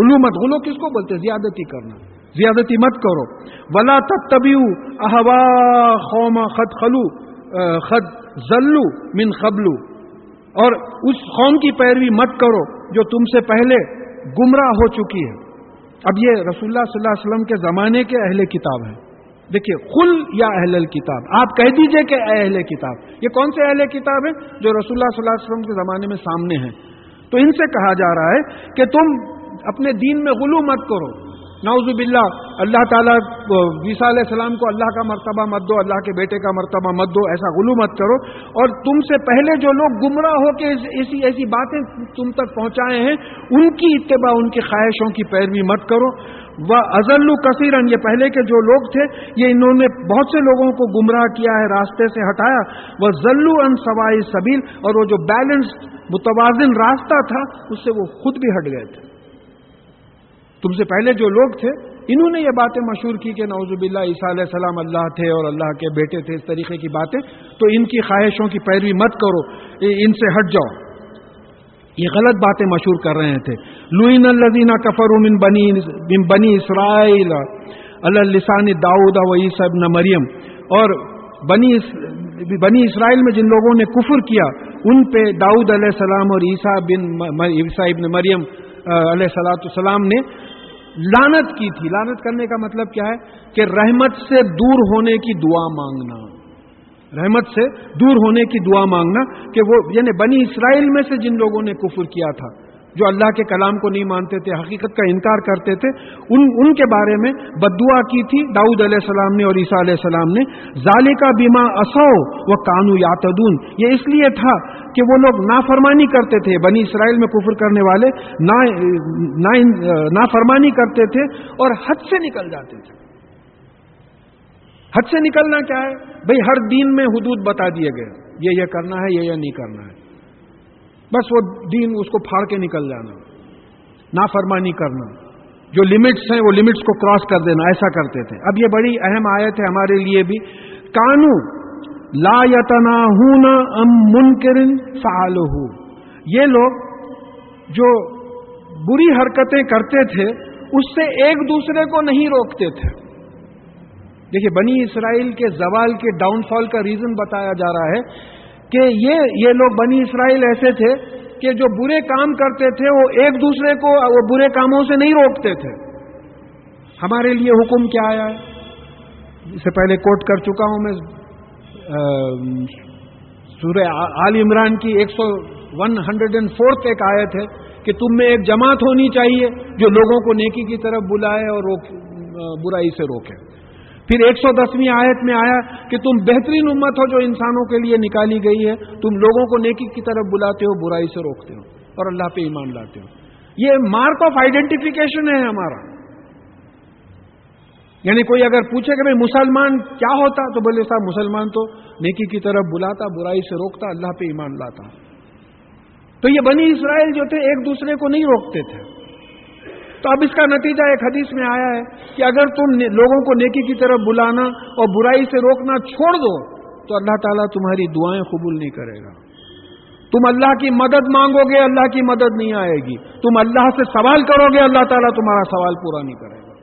غلو مت، غلو کس کو بولتے زیادتی کرنا۔ زیادتی مت کرو۔ ولا تب تبیو احوا خوما خط خلو خط ذلو من خبلو اور اس قوم کی پیروی مت کرو جو تم سے پہلے گمراہ ہو چکی ہے۔ اب یہ رسول اللہ صلی اللہ علیہ وسلم کے زمانے کے اہل کتاب ہیں۔ دیکھیے، خل یا اہل کتاب آپ کہہ دیجیے کہ اہل کتاب۔ یہ کون سے اہل کتاب ہیں جو رسول اللہ صلی اللہ علیہ وسلم کے زمانے میں سامنے ہیں؟ تو ان سے کہا جا رہا ہے کہ تم اپنے دین میں غلو مت کرو۔ نعوذ باللہ، اللہ تعالیٰ ویسا علیہ السلام کو اللہ کا مرتبہ مت دو، اللہ کے بیٹے کا مرتبہ مت دو، ایسا غلو مت کرو۔ اور تم سے پہلے جو لوگ گمراہ ہو کے ایسی ایسی باتیں تم تک پہنچائے ہیں، ان کی اتباع، ان کی خواہشوں کی پیروی مت کرو۔ وہ ازل کثیرن یہ پہلے کے جو لوگ تھے، یہ انہوں نے بہت سے لوگوں کو گمراہ کیا ہے، راستے سے ہٹایا۔ وہ ذلو ان سوائی سبیل اور وہ جو بیلنسڈ، متوازن راستہ تھا، اس سے وہ خود بھی ہٹ گئے تھے۔ تم سے پہلے جو لوگ تھے، انہوں نے یہ باتیں مشہور کی کہ نوز باللہ عیسیٰ علیہ السلام اللہ تھے اور اللہ کے بیٹے تھے، اس طریقے کی باتیں۔ تو ان کی خواہشوں کی پیروی مت کرو ان سے ہٹ جاؤ۔ یہ غلط باتیں مشہور کر رہے تھے۔ لوئن الزینہ کفر من بنی من بنی اسرائیل السان داؤد و عیسی ابن مریم اور بنی بنی اسرائیل میں جن لوگوں نے کفر کیا، ان پہ داؤد علیہ السلام اور عیسیٰ بن عیسیٰ ابن مریم علیہ سلاۃ السلام نے لانت کی تھی۔ لانت کرنے کا مطلب کیا ہے؟ کہ رحمت سے دور ہونے کی دعا مانگنا۔ رحمت سے دور ہونے کی دعا مانگنا کہ وہ یعنی بنی اسرائیل میں سے جن لوگوں نے کفر کیا تھا جو اللہ کے کلام کو نہیں مانتے تھے، حقیقت کا انکار کرتے تھے، ان ان کے بارے میں بدعا کی تھی داؤد علیہ السلام نے اور عیسیٰ علیہ السلام نے۔ ظالی کا بیما اصو و کانو یاتدون یہ اس لیے تھا کہ وہ لوگ نافرمانی کرتے تھے، بنی اسرائیل میں کفر کرنے والے نافرمانی کرتے تھے اور حد سے نکل جاتے تھے۔ حد سے نکلنا کیا ہے؟ بھئی ہر دین میں حدود بتا دیے گئے۔ یہ یہ کرنا ہے، یہ یہ نہیں کرنا ہے۔ بس وہ دین اس کو پھاڑ کے نکل جانا، نافرمانی کرنا۔ جو لمٹس ہیں وہ لمٹس کو کراس کر دینا، ایسا کرتے تھے۔ اب یہ بڑی اہم آیت ہے ہمارے لیے بھی۔ کانو لا یتنا ہوں ام منکرن فعال یہ لوگ جو بری حرکتیں کرتے تھے، اس سے ایک دوسرے کو نہیں روکتے تھے۔ دیکھیے، بنی اسرائیل کے زوال کے ڈاؤن فال کا ریزن بتایا جا رہا ہے۔ کہ یہ یہ لوگ بنی اسرائیل ایسے تھے کہ جو برے کام کرتے تھے وہ ایک دوسرے کو، وہ برے کاموں سے نہیں روکتے تھے۔ ہمارے لیے حکم کیا آیا ہے؟ اس سے پہلے کوٹ کر چکا ہوں میں۔ سورہ آل عمران کی ایک سو ون ہنڈریڈ اینڈ فورتھ ایک آیت ہے کہ تم میں ایک جماعت ہونی چاہیے جو لوگوں کو نیکی کی طرف بلائے اور برائی سے روکے۔ پھر ایک سو دسویں آیت میں آیا کہ تم بہترین امت ہو جو انسانوں کے لیے نکالی گئی ہے، تم لوگوں کو نیکی کی طرف بلاتے ہو، برائی سے روکتے ہو اور اللہ پہ ایمان لاتے ہو۔ یہ مارک آف آئیڈینٹیفیکیشن ہے ہمارا۔ یعنی کوئی اگر پوچھے کہ بھائی مسلمان کیا ہوتا، تو بولے صاحب مسلمان تو نیکی کی طرف بلاتا، برائی سے روکتا، اللہ پہ ایمان لاتا۔ تو یہ بنی اسرائیل جو تھے، ایک دوسرے کو نہیں روکتے تھے۔ تو اب اس کا نتیجہ ایک حدیث میں آیا ہے کہ اگر تم لوگوں کو نیکی کی طرف بلانا اور برائی سے روکنا چھوڑ دو، تو اللہ تعالیٰ تمہاری دعائیں قبول نہیں کرے گا۔ تم اللہ کی مدد مانگو گے، اللہ کی مدد نہیں آئے گی۔ تم اللہ سے سوال کرو گے، اللہ تعالیٰ تمہارا سوال پورا نہیں کرے گا۔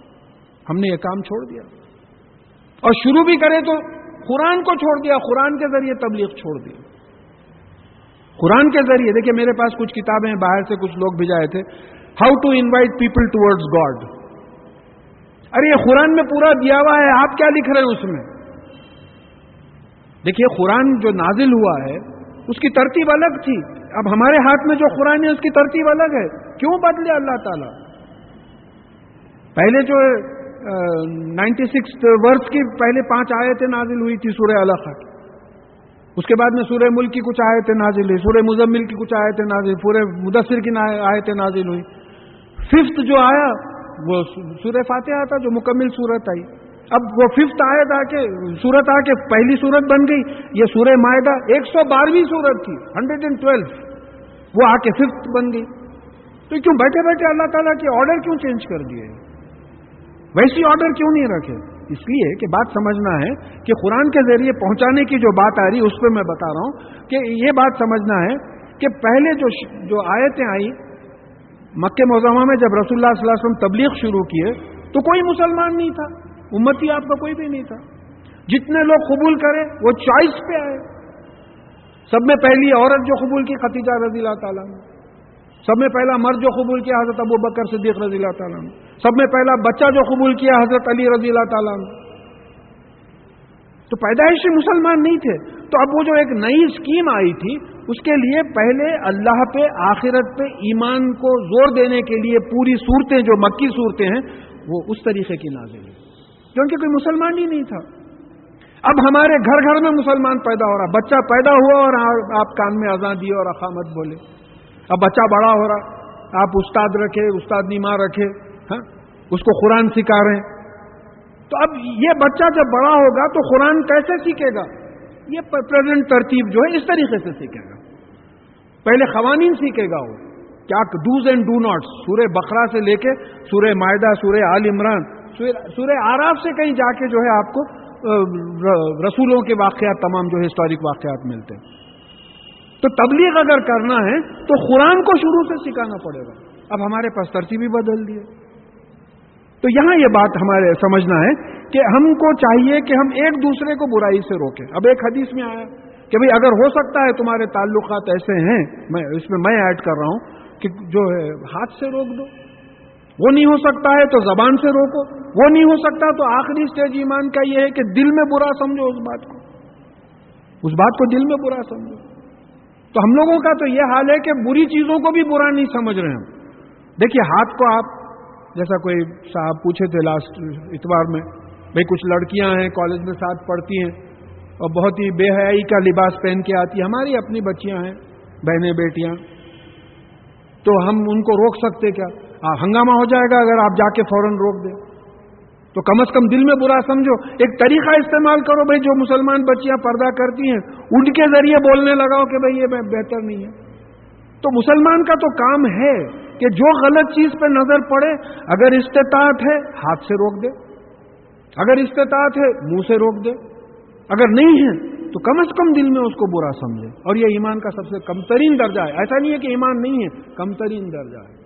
ہم نے یہ کام چھوڑ دیا۔ اور شروع بھی کرے تو قرآن کو چھوڑ دیا، قرآن کے ذریعے تبلیغ چھوڑ دی۔ قرآن کے ذریعے دیکھیے میرے پاس کچھ کتابیں باہر سے کچھ لوگ بھیجائے تھے۔ How to invite people towards God ارے یہ قرآن میں پورا دیا ہوا ہے، آپ کیا لکھ رہے ہیں اس میں؟ دیکھیے، قرآن جو نازل ہوا ہے، اس کی ترتیب الگ تھی۔ اب ہمارے ہاتھ میں جو قرآن ہے، اس کی ترتیب الگ ہے۔ کیوں بدلے اللہ تعالی؟ پہلے جو نائنٹی سکس ورس کی پہلے پانچ آیتیں نازل ہوئی تھی سورہ اللہ اس کے بعد میں سورہ ملک کی کچھ آیتیں نازل ہوئی، سورہ مزمل کی کچھ آیتیں نازل پورے مدثر کی آیتیں نازل ہوئی۔ ففتھ جو آیا، وہ سورہ فاتحہ تھا جو مکمل صورت آئی۔ اب وہ ففتھ آیت آ کے، سورت آ کے پہلی سورت بن گئی۔ یہ سورہ معاہدہ ایک سو بارہویں سورت تھی، ہنڈریڈ اینڈ ٹویلو۔ وہ آ کے ففتھ بن گئی۔ تو کیوں بیٹھے بیٹھے اللہ تعالیٰ کے آرڈر کیوں چینج کر دیے ویسی آرڈر کیوں نہیں رکھے؟ اس لیے کہ بات سمجھنا ہے کہ قرآن کے ذریعے پہنچانے کی جو بات آ رہی، اس پہ میں بتا رہا ہوں کہ یہ بات سمجھنا ہے کہ پہلے جو جو آیتیں آئی مکہ موزمہ میں جب رسول اللہ صلی اللہ علیہ وسلم تبلیغ شروع کیے، تو کوئی مسلمان نہیں تھا امتی آپ کا کوئی بھی نہیں تھا۔ جتنے لوگ قبول کرے، وہ چوائس پہ آئے۔ سب میں پہلی عورت جو قبول کی ختیجہ رضی اللہ تعالیٰ نے سب میں پہلا مرد جو قبول کیا، حضرت ابو بکر صدیق رضی اللہ تعالیٰ نے سب میں پہلا بچہ جو قبول کیا، حضرت علی رضی اللہ تعالیٰ نے تو پیدائشی مسلمان نہیں تھے۔ تو اب وہ جو ایک نئی اسکیم آئی تھی اس کے لیے پہلے اللہ پہ آخرت پہ ایمان کو زور دینے کے لیے پوری صورتیں جو مکی صورتیں ہیں، وہ اس طریقے کی نازل ہوئی کیونکہ کوئی مسلمان ہی نہیں تھا۔ اب ہمارے گھر گھر میں مسلمان پیدا ہو رہا۔ بچہ پیدا ہوا اور آپ کان میں آزاد دیے اور اقامت بولے۔ اب بچہ بڑا ہو رہا۔ آپ استاد رکھے، استاد نیما رکھے ہاں؟ اس کو قرآن سکھا رہے ہیں۔ تو اب یہ بچہ جب بڑا ہوگا تو قرآن کیسے سیکھے گا؟ یہ پریزنٹ ترتیب جو ہے اس طریقے سے سیکھے گا۔ پہلے قوانین سیکھے گا وہ۔ کیا ڈوز اینڈ ڈو ناٹ سورہ بخرا سے لے کے سورہ معدہ سورہ عال عمران، سورہ آراف سے کہیں جا کے جو ہے آپ کو رسولوں کے واقعات، تمام جو ہے ہسٹورک واقعات ملتے ہیں۔ تو تبلیغ اگر کرنا ہے تو قرآن کو شروع سے سکھانا پڑے گا۔ اب ہمارے پاس ترتیبی بدل دیے تو یہاں یہ بات ہمارے سمجھنا ہے کہ ہم کو چاہیے کہ ہم ایک دوسرے کو برائی سے روکیں۔ اب ایک حدیث میں آیا۔ کہ بھئی اگر ہو سکتا ہے تمہارے تعلقات ایسے ہیں، میں اس میں میں ایڈ کر رہا ہوں کہ جو ہے ہاتھ سے روک دو۔ وہ نہیں ہو سکتا ہے تو زبان سے روکو۔ وہ نہیں ہو سکتا تو آخری اسٹیج ایمان کا یہ ہے کہ دل میں برا سمجھو اس بات کو۔ اس بات کو دل میں برا سمجھو۔ تو ہم لوگوں کا تو یہ حال ہے کہ بری چیزوں کو بھی برا نہیں سمجھ رہے ہم۔ دیکھیے ہاتھ کو آپ، جیسا کوئی صاحب پوچھے تھے لاسٹ اتوار میں بھائی کچھ لڑکیاں ہیں کالج میں ساتھ پڑھتی ہیں۔ اور بہت ہی بے حیائی کا لباس پہن کے آتی ہماری اپنی بچیاں ہیں، بہنیں، بیٹیاں۔ تو ہم ان کو روک سکتے کیا؟ ہنگامہ ہو جائے گا اگر آپ جا کے فوراً روک دیں۔ تو کم از کم دل میں برا سمجھو۔ ایک طریقہ استعمال کرو بھائی، جو مسلمان بچیاں پردہ کرتی ہیں ان کے ذریعے بولنے لگاؤ کہ بھائی یہ بہتر نہیں ہے۔ تو مسلمان کا تو کام ہے کہ جو غلط چیز پہ نظر پڑے، اگر استطاعت ہے، ہاتھ سے روک دے۔ اگر استطاعت ہے، منہ سے روک دے۔ اگر نہیں ہے، تو کم از کم دل میں اس کو برا سمجھے۔ اور یہ ایمان کا سب سے کم ترین درجہ ہے۔ ایسا نہیں ہے کہ ایمان نہیں ہے، کم ترین درجہ ہے۔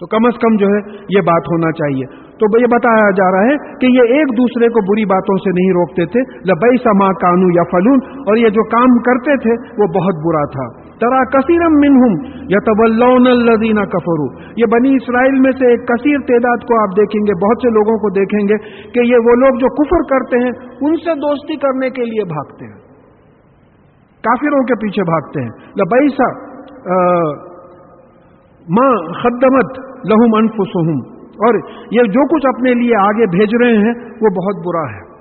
تو کم از کم جو ہے، یہ بات ہونا چاہیے۔ تو یہ بتایا جا رہا ہے کہ یہ ایک دوسرے کو بری باتوں سے نہیں روکتے تھے۔ لبئی سما کانو یا فلون اور یہ جو کام کرتے تھے، وہ بہت برا تھا۔ ترا کثیرم منہم یا طلون الدینہ کفرو یہ بنی اسرائیل میں سے ایک کثیر تعداد کو آپ دیکھیں گے، بہت سے لوگوں کو دیکھیں گے کہ یہ وہ لوگ جو کفر کرتے ہیں، ان سے دوستی کرنے کے لیے بھاگتے ہیں۔ کافروں کے پیچھے بھاگتے ہیں۔ لبئی سا ماں خدمت لہم انفسہم اور یہ جو کچھ اپنے لیے آگے بھیج رہے ہیں، وہ بہت برا ہے۔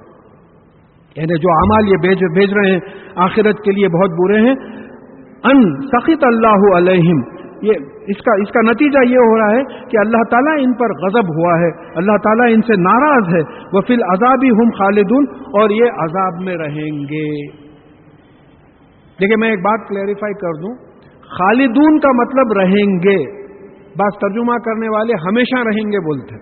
یعنی جو اعمال یہ بھیج رہے ہیں، آخرت کے لیے بہت برے ہیں۔ ان سخت اللہ علیہم. یہ اس کا اس کا نتیجہ یہ ہو رہا ہے کہ اللہ تعالیٰ ان پر غضب ہوا ہے. اللہ تعالیٰ ان سے ناراض ہے. وہ فی العذابی ہم خالدون. اور یہ عذاب میں رہیں گے. دیکھیے میں ایک بات کلیریفائی کر دوں. خالدون کا مطلب رہیں گے. بس ترجمہ کرنے والے ہمیشہ رہیں گے بولتے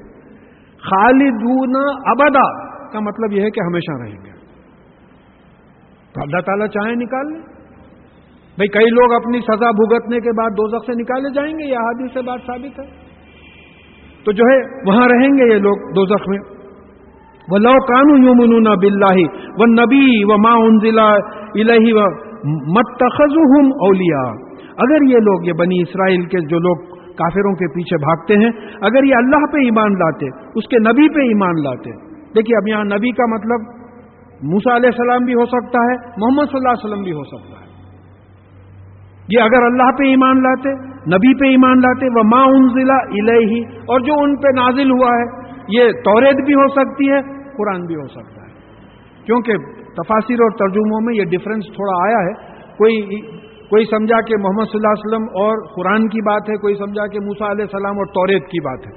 خالدون ابدا کا مطلب یہ ہے کہ ہمیشہ رہیں گے. تو اللہ تعالیٰ چاہیں نکال لیں. بھائی کئی لوگ اپنی سزا بھگتنے کے بعد دو سے نکالے جائیں گے، یہ حادث سے بات ثابت ہے۔ تو جو ہے، وہاں رہیں گے یہ لوگ دو میں۔ وہ لو کانو یوں منونا بلاہی وہ نبی و ماں انزلہ الہی و متخذ اولیا اگر یہ لوگ، یہ بنی اسرائیل کے جو لوگ کافروں کے پیچھے بھاگتے ہیں، اگر یہ اللہ پہ ایمان لاتے، اس کے نبی پہ ایمان لاتے۔ دیکھیے، اب یہاں نبی کا مطلب موسا علیہ السلام بھی ہو سکتا ہے، محمد صلی اللہ علیہ وسلم بھی ہو سکتا ہے۔ یہ اگر اللہ پہ ایمان لاتے، نبی پہ ایمان لاتے وہ ماں ان ضلع الہی اور جو ان پہ نازل ہوا ہے، یہ توریت بھی ہو سکتی ہے، قرآن بھی ہو سکتا ہے۔ کیونکہ تفاصر اور ترجموں میں یہ ڈفرنس تھوڑا آیا ہے۔ کوئی کوئی سمجھا کہ محمد صلی اللہ علیہ وسلم اور قرآن کی بات ہے، کوئی سمجھا کہ موسا علیہ السلام اور توریت کی بات ہے۔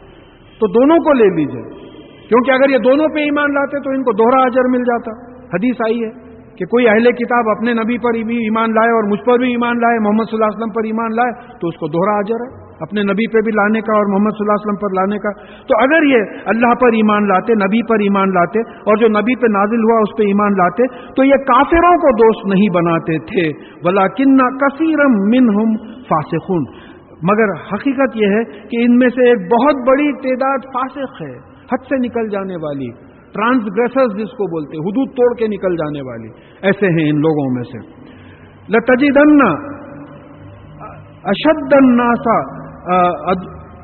تو دونوں کو لے لیجیے کیونکہ اگر یہ دونوں پہ ایمان لاتے تو ان کو دوہرا اجر مل جاتا۔ حدیث آئی ہے۔ کہ کوئی اہل کتاب اپنے نبی پر بھی ایمان لائے اور مجھ پر بھی ایمان لائے، محمد صلی اللہ علیہ وسلم پر ایمان لائے، تو اس کو دوہرا اجر ہے۔ اپنے نبی پہ بھی لانے کا اور محمد صلی اللہ علیہ وسلم پر لانے کا۔ تو اگر یہ اللہ پر ایمان لاتے، نبی پر ایمان لاتے اور جو نبی پہ نازل ہوا اس پہ ایمان لاتے، تو یہ کافروں کو دوست نہیں بناتے تھے۔ بلا کنہ کثیرم من ہم فاسخن مگر حقیقت یہ ہے کہ ان میں سے ایک بہت بڑی تعداد فاسق ہے، حد سے نکل جانے والی۔ ٹرانسگریسر جس کو بولتے حدود توڑ کے نکل جانے والی۔ ایسے ہیں ان لوگوں میں سے۔ لتجدن اشد الناسا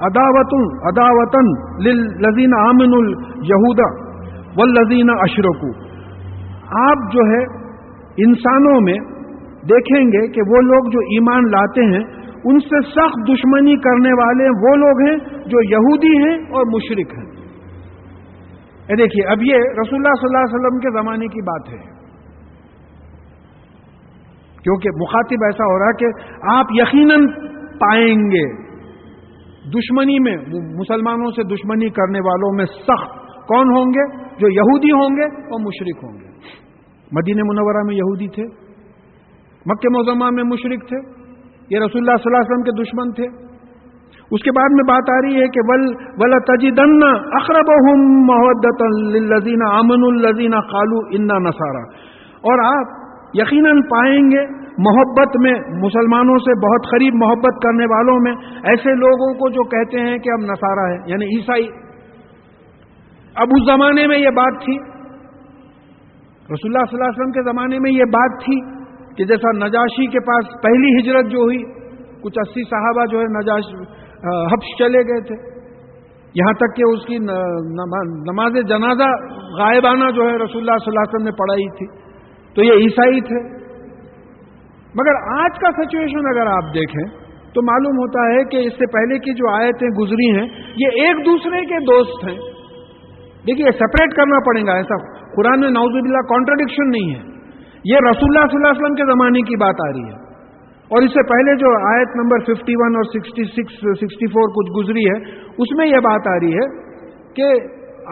اداوتن اداوتن لذین آمن الہودا و اشرکو آپ جو ہے، انسانوں میں دیکھیں گے کہ وہ لوگ جو ایمان لاتے ہیں، ان سے سخت دشمنی کرنے والے وہ لوگ ہیں جو یہودی ہیں اور مشرق ہیں۔ دیکھیے، اب یہ رسول اللہ صلی اللہ علیہ وسلم کے زمانے کی بات ہے۔ کیونکہ مخاطب ایسا ہو رہا ہے کہ آپ یقیناً پائیں گے۔ دشمنی میں، مسلمانوں سے دشمنی کرنے والوں میں سخت کون ہوں گے؟ جو یہودی ہوں گے اور مشرق ہوں گے۔ مدینہ منورہ میں یہودی تھے، مکہ موزمہ میں مشرق تھے، یہ رسول اللہ صلی اللہ علیہ وسلم کے دشمن تھے۔ اس کے بعد میں بات آ رہی ہے کہ ول ول تجدن اخرب محدت الزین امن الزین خالو انا نسارا اور آپ یقیناً پائیں گے محبت میں مسلمانوں سے بہت قریب محبت کرنے والوں میں ایسے لوگوں کو جو کہتے ہیں کہ ہم نسارا ہیں یعنی عیسائی۔ اب اس زمانے میں یہ بات تھی۔ رسول اللہ صلی اللہ علیہ وسلم کے زمانے میں یہ بات تھی کہ جیسا نجاشی کے پاس پہلی ہجرت جو ہوئی، کچھ اسی صحابہ جو ہے نجاش حبش چلے گئے تھے۔ یہاں تک کہ اس کی نماز جنازہ غائبانہ جو ہے رسول اللہ صلی اللہ علیہ وسلم نے پڑھائی تھی۔ تو یہ عیسائی تھے۔ مگر آج کا سچویشن اگر آپ دیکھیں، تو معلوم ہوتا ہے کہ اس سے پہلے کی جو آیتیں گزری ہیں، یہ ایک دوسرے کے دوست ہیں۔ دیکھیے سپریٹ کرنا پڑے گا، ایسا قرآن میں نوز اللہ کانٹرڈکشن نہیں ہے۔ یہ رسول اللہ صلی اللہ علیہ وسلم کے زمانے کی بات آ رہی ہے۔ اور اس سے پہلے جو آیت نمبر 51 اور 66 64 کچھ گزری ہے، اس میں یہ بات آ رہی ہے کہ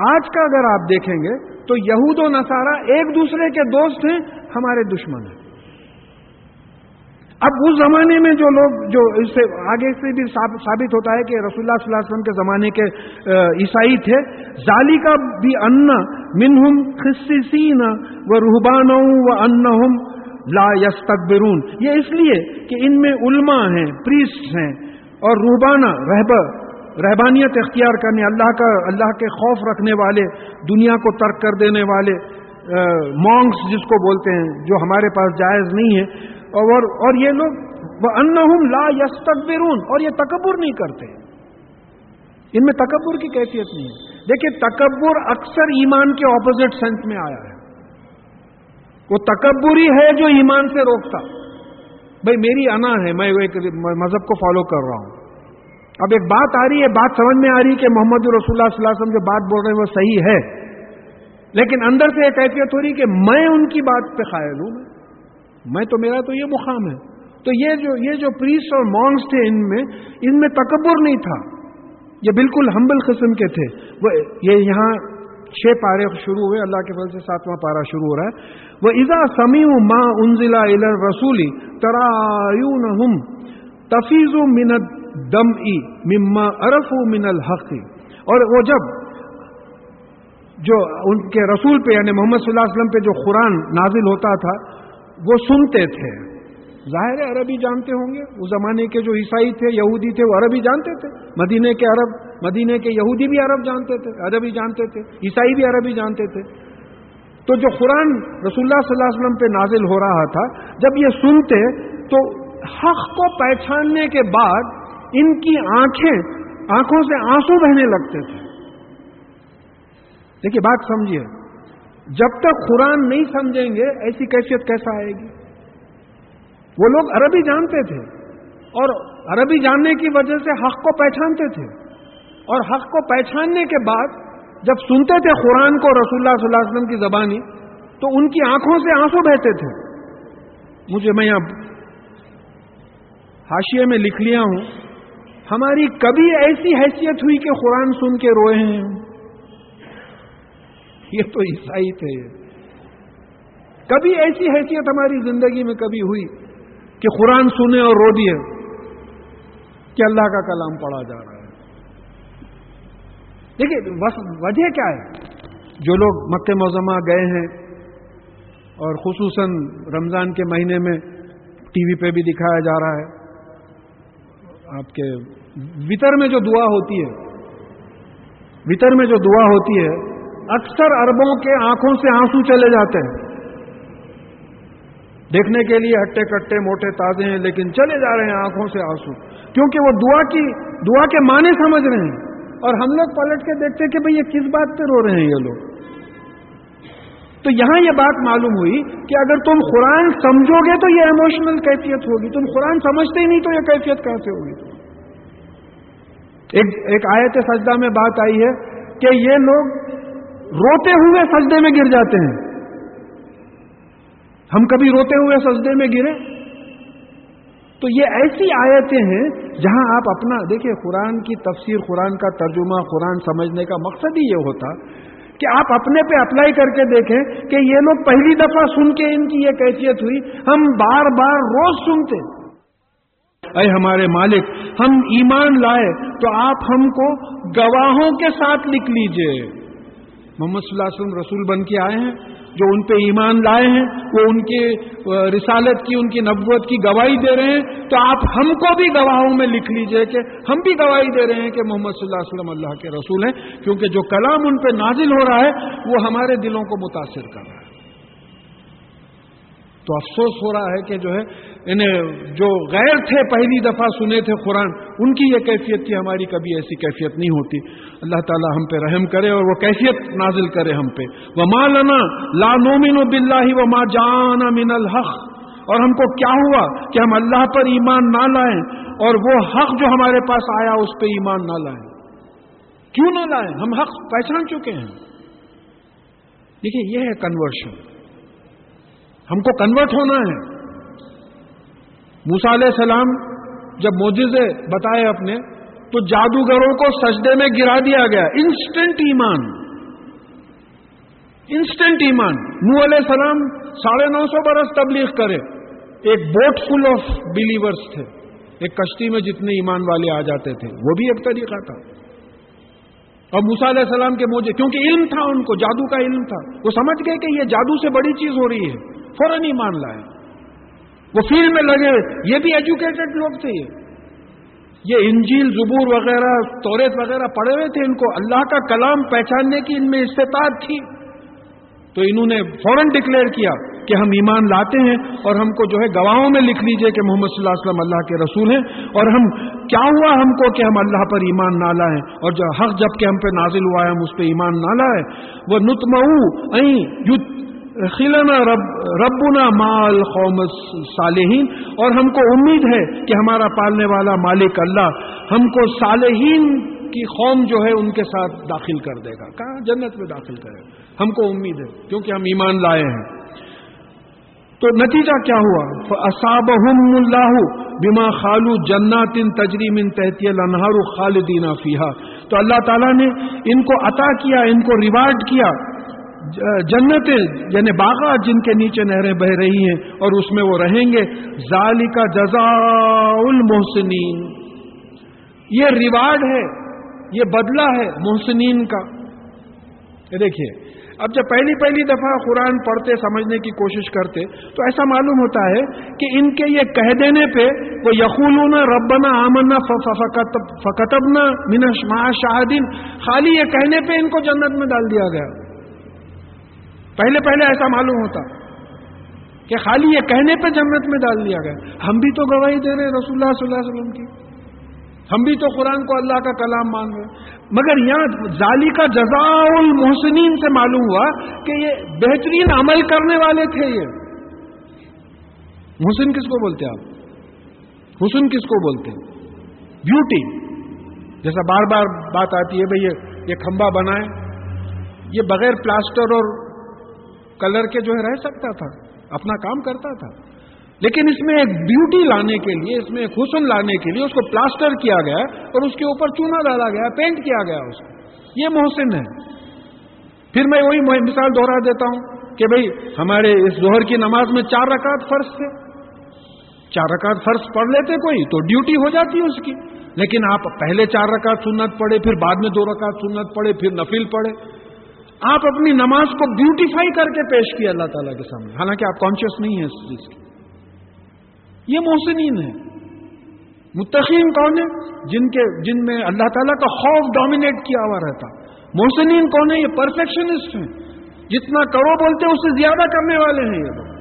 آج کا اگر آپ دیکھیں گے تو یہود و نصارہ ایک دوسرے کے دوست ہیں، ہمارے دشمن ہیں۔ اب اس زمانے میں جو لوگ، جو اس سے آگے سے بھی ثابت ہوتا ہے کہ رسول اللہ صلی اللہ علیہ وسلم کے زمانے کے عیسائی تھے ظالی کا بھی ان منہم خصیصین و روحبان و ان لا یستکبرون۔ یہ اس لیے کہ ان میں علماء ہیں پریسٹ ہیں اور روحبانہ رہبر، رہبانیت اختیار کرنے، اللہ کا، اللہ کے خوف رکھنے والے، دنیا کو ترک کر دینے والے مونگس جس کو بولتے ہیں، جو ہمارے پاس جائز نہیں ہے۔ اور اور یہ لوگ وہ ان لا یس اور یہ تکبر نہیں کرتے۔ ان میں تکبر کی کیفیت نہیں ہے۔ دیکھیے، تکبر اکثر ایمان کے اپوزٹ سینس میں آیا ہے۔ وہ تکبر ہی ہے جو ایمان سے روکتا۔ بھائی میری انا ہے، میں ایک مذہب کو فالو کر رہا ہوں۔ اب ایک بات آ رہی ہے، بات سمجھ میں آ رہی ہے کہ محمد رسول اللہ صلی اللہ علیہ وسلم جو بات بول رہے ہیں وہ صحیح ہے۔ لیکن اندر سے ایک کیفیت ہو رہی کہ میں ان کی بات پہ قائل ہوں۔ میں تو، میرا تو یہ مقام ہے۔ تو یہ جو یہ جو پریس اور مونگس تھے ان میں ان میں تکبر نہیں تھا۔ یہ بالکل ہمبل قسم کے تھے۔ وہ یہ یہاں چھ پارے شروع ہوئے، اللہ کے فضل سے ساتواں پارا شروع ہو رہا ہے۔ وہ ازا سمی ماں انزلہ رسولی ترا تفیظ منت دم ای مما ارف من الحق۔ اور وہ جب جو ان کے رسول پہ یعنی محمد صلی اللہ علیہ وسلم پہ جو قرآن نازل ہوتا تھا، وہ سنتے تھے۔ ظاہر عربی جانتے ہوں گے۔ اس زمانے کے جو عیسائی تھے، یہودی تھے، وہ عربی جانتے تھے۔ مدینے کے عرب مدینے کے یہودی بھی عرب جانتے تھے، عربی جانتے تھے، عیسائی بھی عربی جانتے تھے۔ تو جو قرآن رسول اللہ صلی اللہ علیہ وسلم پہ نازل ہو رہا تھا، جب یہ سنتے، تو حق کو پہچاننے کے بعد ان کی آنکھیں، آنکھوں سے آنسو بہنے لگتے تھے۔ دیکھیے، بات سمجھیے۔ جب تک قرآن نہیں سمجھیں گے، ایسی کیفیت کیسا آئے گی؟ وہ لوگ عربی جانتے تھے اور عربی جاننے کی وجہ سے حق کو پہچانتے تھے۔ اور حق کو پہچاننے کے بعد جب سنتے تھے قرآن کو رسول اللہ صلی اللہ علیہ وسلم کی زبانی، تو ان کی آنکھوں سے آنسو بہتے تھے۔ مجھے میں یہاں حاشیے میں لکھ لیا ہوں۔ ہماری کبھی ایسی حیثیت ہوئی کہ قرآن سن کے روئے ہیں۔ یہ تو عیسائی تھے۔ کبھی ایسی حیثیت ہماری زندگی میں کبھی ہوئی کہ قرآن سنے اور رو دیے کہ اللہ کا کلام پڑھا جا رہا ہے۔ دیکھیے وجہ کیا ہے؟ جو لوگ مکہ موزمہ گئے ہیں اور خصوصاً رمضان کے مہینے میں ٹی وی پہ بھی دکھایا جا رہا ہے، آپ کے وطر میں جو دعا ہوتی ہے، وطر میں جو دعا ہوتی ہے، اکثر اربوں کے آنکھوں سے آنسو چلے جاتے ہیں۔ دیکھنے کے لیے ہٹے کٹے موٹے تازے ہیں، لیکن چلے جا رہے ہیں آنکھوں سے آنسو۔ کیونکہ وہ دعا کی، دعا کے معنی سمجھ رہے ہیں۔ اور ہم لوگ پلٹ کے دیکھتے کہ بھئی یہ کس بات پہ رو رہے ہیں یہ لوگ؟ تو یہاں یہ بات معلوم ہوئی کہ اگر تم قرآن سمجھو گے تو یہ ایموشنل کیفیت ہوگی، تم قرآن سمجھتے ہی نہیں تو یہ کیفیت کیسے ہوگی؟ ایک ایک آیت سجدہ میں بات آئی ہے کہ یہ لوگ روتے ہوئے سجدے میں گر جاتے ہیں۔ ہم کبھی روتے ہوئے سجدے میں گرے؟ تو یہ ایسی آیتیں ہیں جہاں آپ اپنا دیکھیں قرآن کی تفسیر، قرآن کا ترجمہ، قرآن سمجھنے کا مقصد ہی یہ ہوتا کہ آپ اپنے پہ اپلائی کر کے دیکھیں کہ یہ لوگ پہلی دفعہ سن کے ان کی یہ کیفیت ہوئی۔ ہم بار بار روز سنتے اے ہمارے مالک، ہم ایمان لائے تو آپ ہم کو گواہوں کے ساتھ لکھ لیجیے۔ محمد صلی اللہ علیہ وسلم رسول بن کے آئے ہیں۔ جو ان پہ ایمان لائے ہیں، وہ ان کے رسالت کی، ان کی نبوت کی گواہی دے رہے ہیں۔ تو آپ ہم کو بھی گواہوں میں لکھ لیجیے کہ ہم بھی گواہی دے رہے ہیں کہ محمد صلی اللہ علیہ وسلم اللہ کے رسول ہیں، کیونکہ جو کلام ان پہ نازل ہو رہا ہے، وہ ہمارے دلوں کو متاثر کر رہا ہے۔ تو افسوس ہو رہا ہے کہ جو ہے یعنی جو غیر تھے، پہلی دفعہ سنے تھے قرآن، ان کی یہ کیفیت تھی، ہماری کبھی ایسی کیفیت نہیں ہوتی۔ اللہ تعالی ہم پہ رحم کرے اور وہ کیفیت نازل کرے ہم پہ۔ وہ ماں لنا لا نومن بلّہ و ماں جانا من الحق۔ اور ہم کو کیا ہوا کہ ہم اللہ پر ایمان نہ لائیں اور وہ حق جو ہمارے پاس آیا اس پہ ایمان نہ لائیں۔ کیوں نہ لائیں؟ ہم حق پہچان چکے ہیں۔ دیکھیے، یہ ہے کنورشن ہم کو کنورٹ ہونا ہے۔ موسا علیہ السلام جب موجزے بتائے اپنے، تو جادوگروں کو سجدے میں گرا دیا گیا۔ انسٹنٹ ایمان۔ انسٹنٹ ایمان۔ نو علیہ السلام ساڑھے نو سو برس تبلیغ کرے۔ ایک بوٹ فل آف بلیورس تھے۔ ایک کشتی میں جتنے ایمان والے آ جاتے تھے۔ وہ بھی ایک طریقہ تھا۔ اور موسا علیہ السلام کے موجے کیونکہ علم تھا ان کو، جادو کا علم تھا۔ وہ سمجھ گئے کہ یہ جادو سے بڑی چیز ہو رہی ہے۔ فوراً ایمان لائے۔ وہ فیلڈ میں لگے یہ بھی ایجوکیٹڈ لوگ تھے۔ یہ یہ انجیل، زبور وغیرہ توریت وغیرہ پڑے ہوئے تھے ان کو۔ اللہ کا کلام پہچاننے کی ان میں استطاعت تھی۔ تو انہوں نے فوراً ڈکلیئر کیا کہ ہم ایمان لاتے ہیں اور ہم کو جو ہے گواہوں میں لکھ لیجیے کہ محمد صلی اللہ علیہ وسلم اللہ کے رسول ہیں۔ اور ہم، کیا ہوا ہم کو کہ ہم اللہ پر ایمان نہ لائیں؟ اور جو حق جبکہ ہم پہ نازل ہوا ہے، ہم اس پہ ایمان نہ لائے وہ نتمو خلنا رب، ربنا مال قوم صالحین اور ہم کو امید ہے کہ ہمارا پالنے والا مالک اللہ ہم کو صالحین کی قوم جو ہے ان کے ساتھ داخل کر دے گا۔ کہاں؟ جنت میں داخل کرے۔ گا ہم کو امید ہے کیونکہ ہم ایمان لائے ہیں۔ تو نتیجہ کیا ہوا؟ اصاب اللہ بیما خالو جنات ان تجریم ان تحتی النہار خالدین فیحا تو اللہ تعالیٰ نے ان کو عطا کیا، ان کو ریوارڈ کیا۔ جنتیں یعنی باغات جن کے نیچے نہریں بہ رہی ہیں اور اس میں وہ رہیں گے ظالی کا جزا المحسنین یہ ریوارڈ ہے، یہ بدلہ ہے محسنین کا۔ دیکھیے، اب جب پہلی پہلی دفعہ قرآن پڑھتے، سمجھنے کی کوشش کرتے، تو ایسا معلوم ہوتا ہے کہ ان کے یہ کہہ دینے پہ وہ یقول ربنا آمنا فقتبنا من شاہدین خالی یہ کہنے پہ ان کو جنت میں ڈال دیا گیا۔ پہلے پہلے ایسا معلوم ہوتا کہ خالی یہ کہنے پہ جنت میں ڈال دیا گیا۔ ہم بھی تو گواہی دے رہے رسول اللہ صلی اللہ علیہ وسلم کی۔ ہم بھی تو قرآن کو اللہ کا کلام مان رہے مگر یہاں ظالی کا جزا المحسنین سے معلوم ہوا کہ یہ بہترین عمل کرنے والے تھے یہ۔ محسن کس کو بولتے آپ؟ حسن کس کو بولتے؟ بیوٹی جیسا بار بار بات آتی ہے بھائی یہ کھمبا بنائے یہ بغیر پلاسٹر اور کلر کے جو ہے رہ سکتا تھا، اپنا کام کرتا تھا۔ لیکن اس میں ایک بیوٹی لانے کے لیے، اس میں ایک حسن لانے کے لیے اس کو پلاسٹر کیا گیا اور اس کے اوپر چونا ڈالا گیا، پینٹ کیا گیا اس کو۔ یہ محسن ہے۔ پھر میں وہی مثال دوہرا دیتا ہوں کہ بھئی ہمارے اس ظہر کی نماز میں چار رکعت فرض تھے۔ چار رکعت فرض پڑھ لیتے کوئی تو ڈیوٹی ہو جاتی ہے اس کی۔ لیکن آپ پہلے چار رکعت سنت پڑے پھر بعد میں دو رکعت سنت پڑے پھر نفل پڑے آپ اپنی نماز کو بیوٹیفائی کر کے پیش کیا اللہ تعالیٰ کے سامنے۔ حالانکہ آپ کانشیس نہیں ہیں اس چیز کی یہ محسنین ہے متقین کون ہے جن کے جن میں اللہ تعالیٰ کا خوف ڈومینیٹ کیا ہوا رہتا۔ محسنین کون ہے یہ پرفیکشنسٹ ہیں۔ جتنا کرو بولتے ہیں، اس سے زیادہ کرنے والے ہیں یہ لوگ۔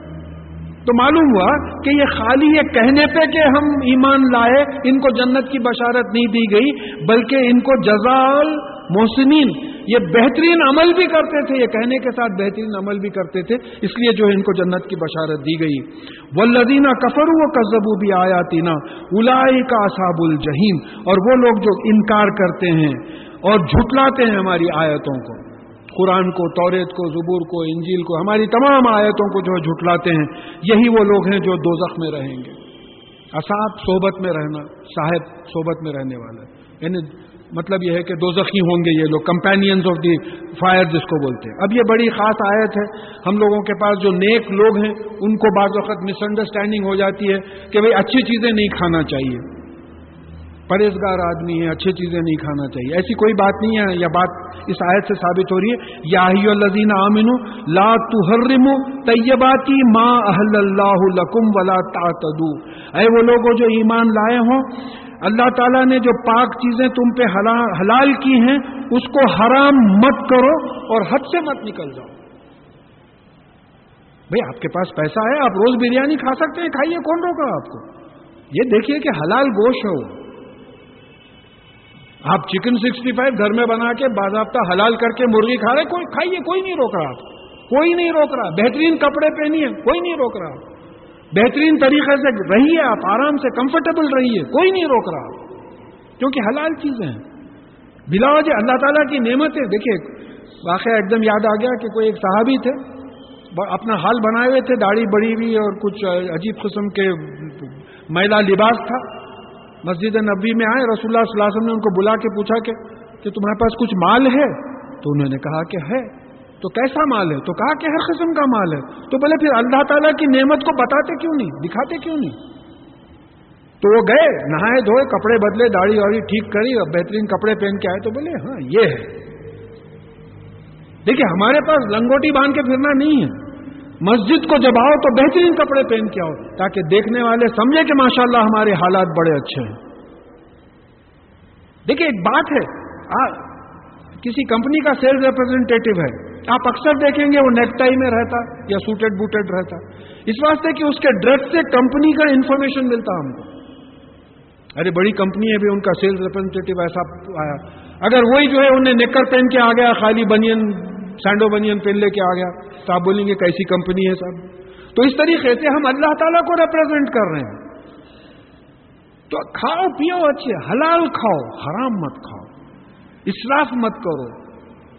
تو معلوم ہوا کہ یہ خالی یہ کہنے پہ کہ ہم ایمان لائے، ان کو جنت کی بشارت نہیں دی گئی، بلکہ ان کو جزال محسنین یہ بہترین عمل بھی کرتے تھے، یہ کہنے کے ساتھ بہترین عمل بھی کرتے تھے، اس لیے جو ہے ان کو جنت کی بشارت دی گئی۔ ولدینہ کفر و کزبو بھی آیا تینا الائی کا اصاب الجہیم اور وہ لوگ جو انکار کرتے ہیں اور جھٹلاتے ہیں ہماری آیتوں کو، قرآن کو توریت کو، زبور کو، انجیل کو، ہماری تمام آیتوں کو جو ہے جھٹلاتے ہیں، یہی وہ لوگ ہیں جو دو میں رہیں گے۔ اصاب صحبت میں رہنا، صاحب صحبت میں رہنے والا یعنی مطلب یہ ہے کہ دو زخمی ہوں گے یہ لوگ کمپینینز آف دی فائر جس کو بولتے ہیں۔ اب یہ بڑی خاص آیت ہے۔ ہم لوگوں کے پاس جو نیک لوگ ہیں، ان کو بعض وقت مس انڈرسٹینڈنگ ہو جاتی ہے کہ بھئی اچھی چیزیں نہیں کھانا چاہیے۔ پرہیزگار آدمی ہے اچھی چیزیں نہیں کھانا چاہیے۔ ایسی کوئی بات نہیں ہے یا بات اس آیت سے ثابت ہو رہی ہے۔ یا الزین آمن لا تحرم طیباتی ما اہل اللہ لکم ولا تعتدو اے وہ لوگوں جو ایمان لائے ہوں اللہ تعالیٰ نے جو پاک چیزیں تم پہ حلال کی ہیں، اس کو حرام مت کرو اور حد سے مت نکل جاؤ۔ بھئی آپ کے پاس پیسہ ہے، آپ روز بریانی کھا سکتے ہیں، کھائیے کون روکا آپ کو؟ یہ دیکھیے کہ حلال گوشت ہو آپ چکن سکسٹی فائیو گھر میں بنا کے باضابطہ حلال کر کے مرغی کھا رہے کوئی کھائیے، کوئی نہیں روک رہا۔ آپ کوئی نہیں روک رہا۔ بہترین کپڑے پہنیے، کوئی نہیں روک رہا۔ بہترین طریقے سے رہیے آپ آرام سے کمفرٹیبل رہیے کوئی نہیں روک رہا۔ کیونکہ حلال چیزیں ہیں۔ بلا وجہ جی، اللہ تعالیٰ کی نعمتیں، دیکھیے، واقعہ ایک دم یاد آ گیا کہ کوئی ایک صحابی تھے اپنا حال بنائے ہوئے تھے، داڑھی بڑی ہوئی اور کچھ عجیب قسم کے میلا لباس تھا۔ مسجد نبی میں آئے، رسول اللہ صلی اللہ علیہ وسلم نے ان کو بلا کے پوچھا کہ تمہارے پاس کچھ مال ہے؟ تو انہوں نے کہا کہ ہے۔ تو کیسا مال ہے؟ تو کہا کہ ہر قسم کا مال ہے۔ تو بولے پھر اللہ تعالیٰ کی نعمت کو بتاتے کیوں نہیں؟ دکھاتے کیوں نہیں؟ تو وہ گئے، نہائے دھوئے، کپڑے بدلے، داڑھی واڑی ٹھیک کری اور بہترین کپڑے پہن کے آئے، تو بولے ہاں یہ ہے۔ دیکھیے، ہمارے پاس لنگوٹی باندھ کے پھرنا نہیں ہے۔ مسجد کو جب آؤ تو بہترین کپڑے پہن کے آؤ، تاکہ دیکھنے والے سمجھے کہ ماشاءاللہ ہمارے حالات بڑے اچھے ہیں۔ دیکھیے، ایک بات ہے کسی کمپنی کا سیلز ریپرزینٹیو ہے۔ آپ اکثر دیکھیں گے وہ نیک ٹائی میں رہتا یا سوٹیڈ بوٹیڈ رہتا۔ اس واسطے کہ اس کے ڈریس سے کمپنی کا انفارمیشن ملتا ہم کو۔ ارے بڑی کمپنی ہے بھی، ان کا سیلز ریپرزینٹیو ایسا آیا۔ اگر وہی جو ہے انہیں نیکر پہن کے آ گیا، خالی بنین سینڈو بنین پہن لے کے آ گیا، تو آپ بولیں گے کیسی کمپنی ہے سب تو اس طریقے سے ہم اللہ تعالیٰ کو ریپرزینٹ کر رہے ہیں۔ تو کھاؤ، پیو اچھے، حلال کھاؤ، حرام مت کھاؤ۔ اسراف مت کرو۔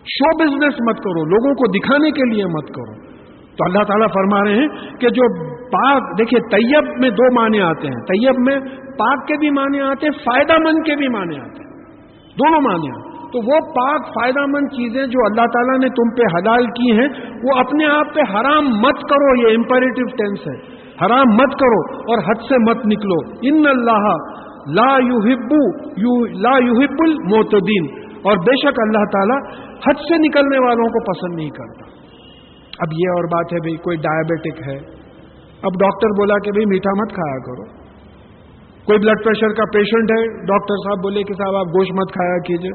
شو بزنس مت کرو، لوگوں کو دکھانے کے لیے مت کرو۔ تو اللہ تعالیٰ فرما رہے ہیں کہ جو پاک، دیکھیے طیب میں دو معنی آتے ہیں۔ طیب میں پاک کے بھی معنی آتے ہیں، فائدہ مند کے بھی معنی آتے ہیں۔ دونوں معنی آتے ہیں۔ تو وہ پاک، فائدہ مند چیزیں جو اللہ تعالیٰ نے تم پہ حلال کی ہیں، وہ اپنے آپ پہ حرام مت کرو، یہ امپیریٹو ٹینس ہے۔ حرام مت کرو اور حد سے مت نکلو۔ ان اللہ لا یحبو یو لا یحب المعتدین۔ اور بے شک اللہ تعالیٰ حد سے نکلنے والوں کو پسند نہیں کرتا۔ اب یہ اور بات ہے بھائی کوئی ڈائبٹک ہے۔ اب ڈاکٹر بولا کہ بھائی میٹھا مت کھایا کرو۔ کوئی بلڈ پریشر کا پیشنٹ ہے ڈاکٹر صاحب بولے کہ صاحب آپ گوشت مت کھایا کیجیے،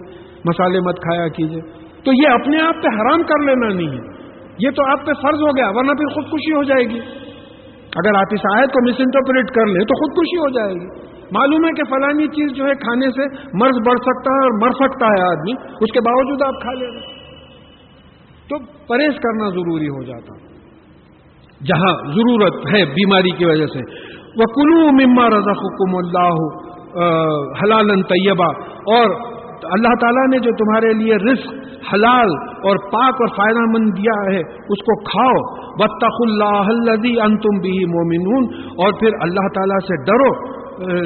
مسالے مت کھایا کیجیے۔ تو یہ اپنے آپ پہ حرام کر لینا نہیں ہے۔ یہ تو آپ پہ فرض ہو گیا، ورنہ پھر خودکشی ہو جائے گی۔ اگر آپ اس آیت کو مس انٹرپریٹ کر لیں تو خودکشی ہو جائے گی۔ معلوم ہے کہ فلانی چیز جو ہے کھانے سے مرض بڑھ سکتا ہے اور مر سکتا ہے آدمی، اس کے باوجود آپ کھا لیں تو پرہیز کرنا ضروری ہو جاتا۔ جہاں ضرورت ہے بیماری کی وجہ سے۔ وہ کلو مما رضا حکم اللہ حلال طیبہ اور اللہ تعالیٰ نے جو تمہارے لیے رزق، حلال اور پاک اور فائدہ مند دیا ہے، اس کو کھاؤ۔ بطخ اللہ ان تم بھی مومنون اور پھر اللہ تعالیٰ سے ڈرو۔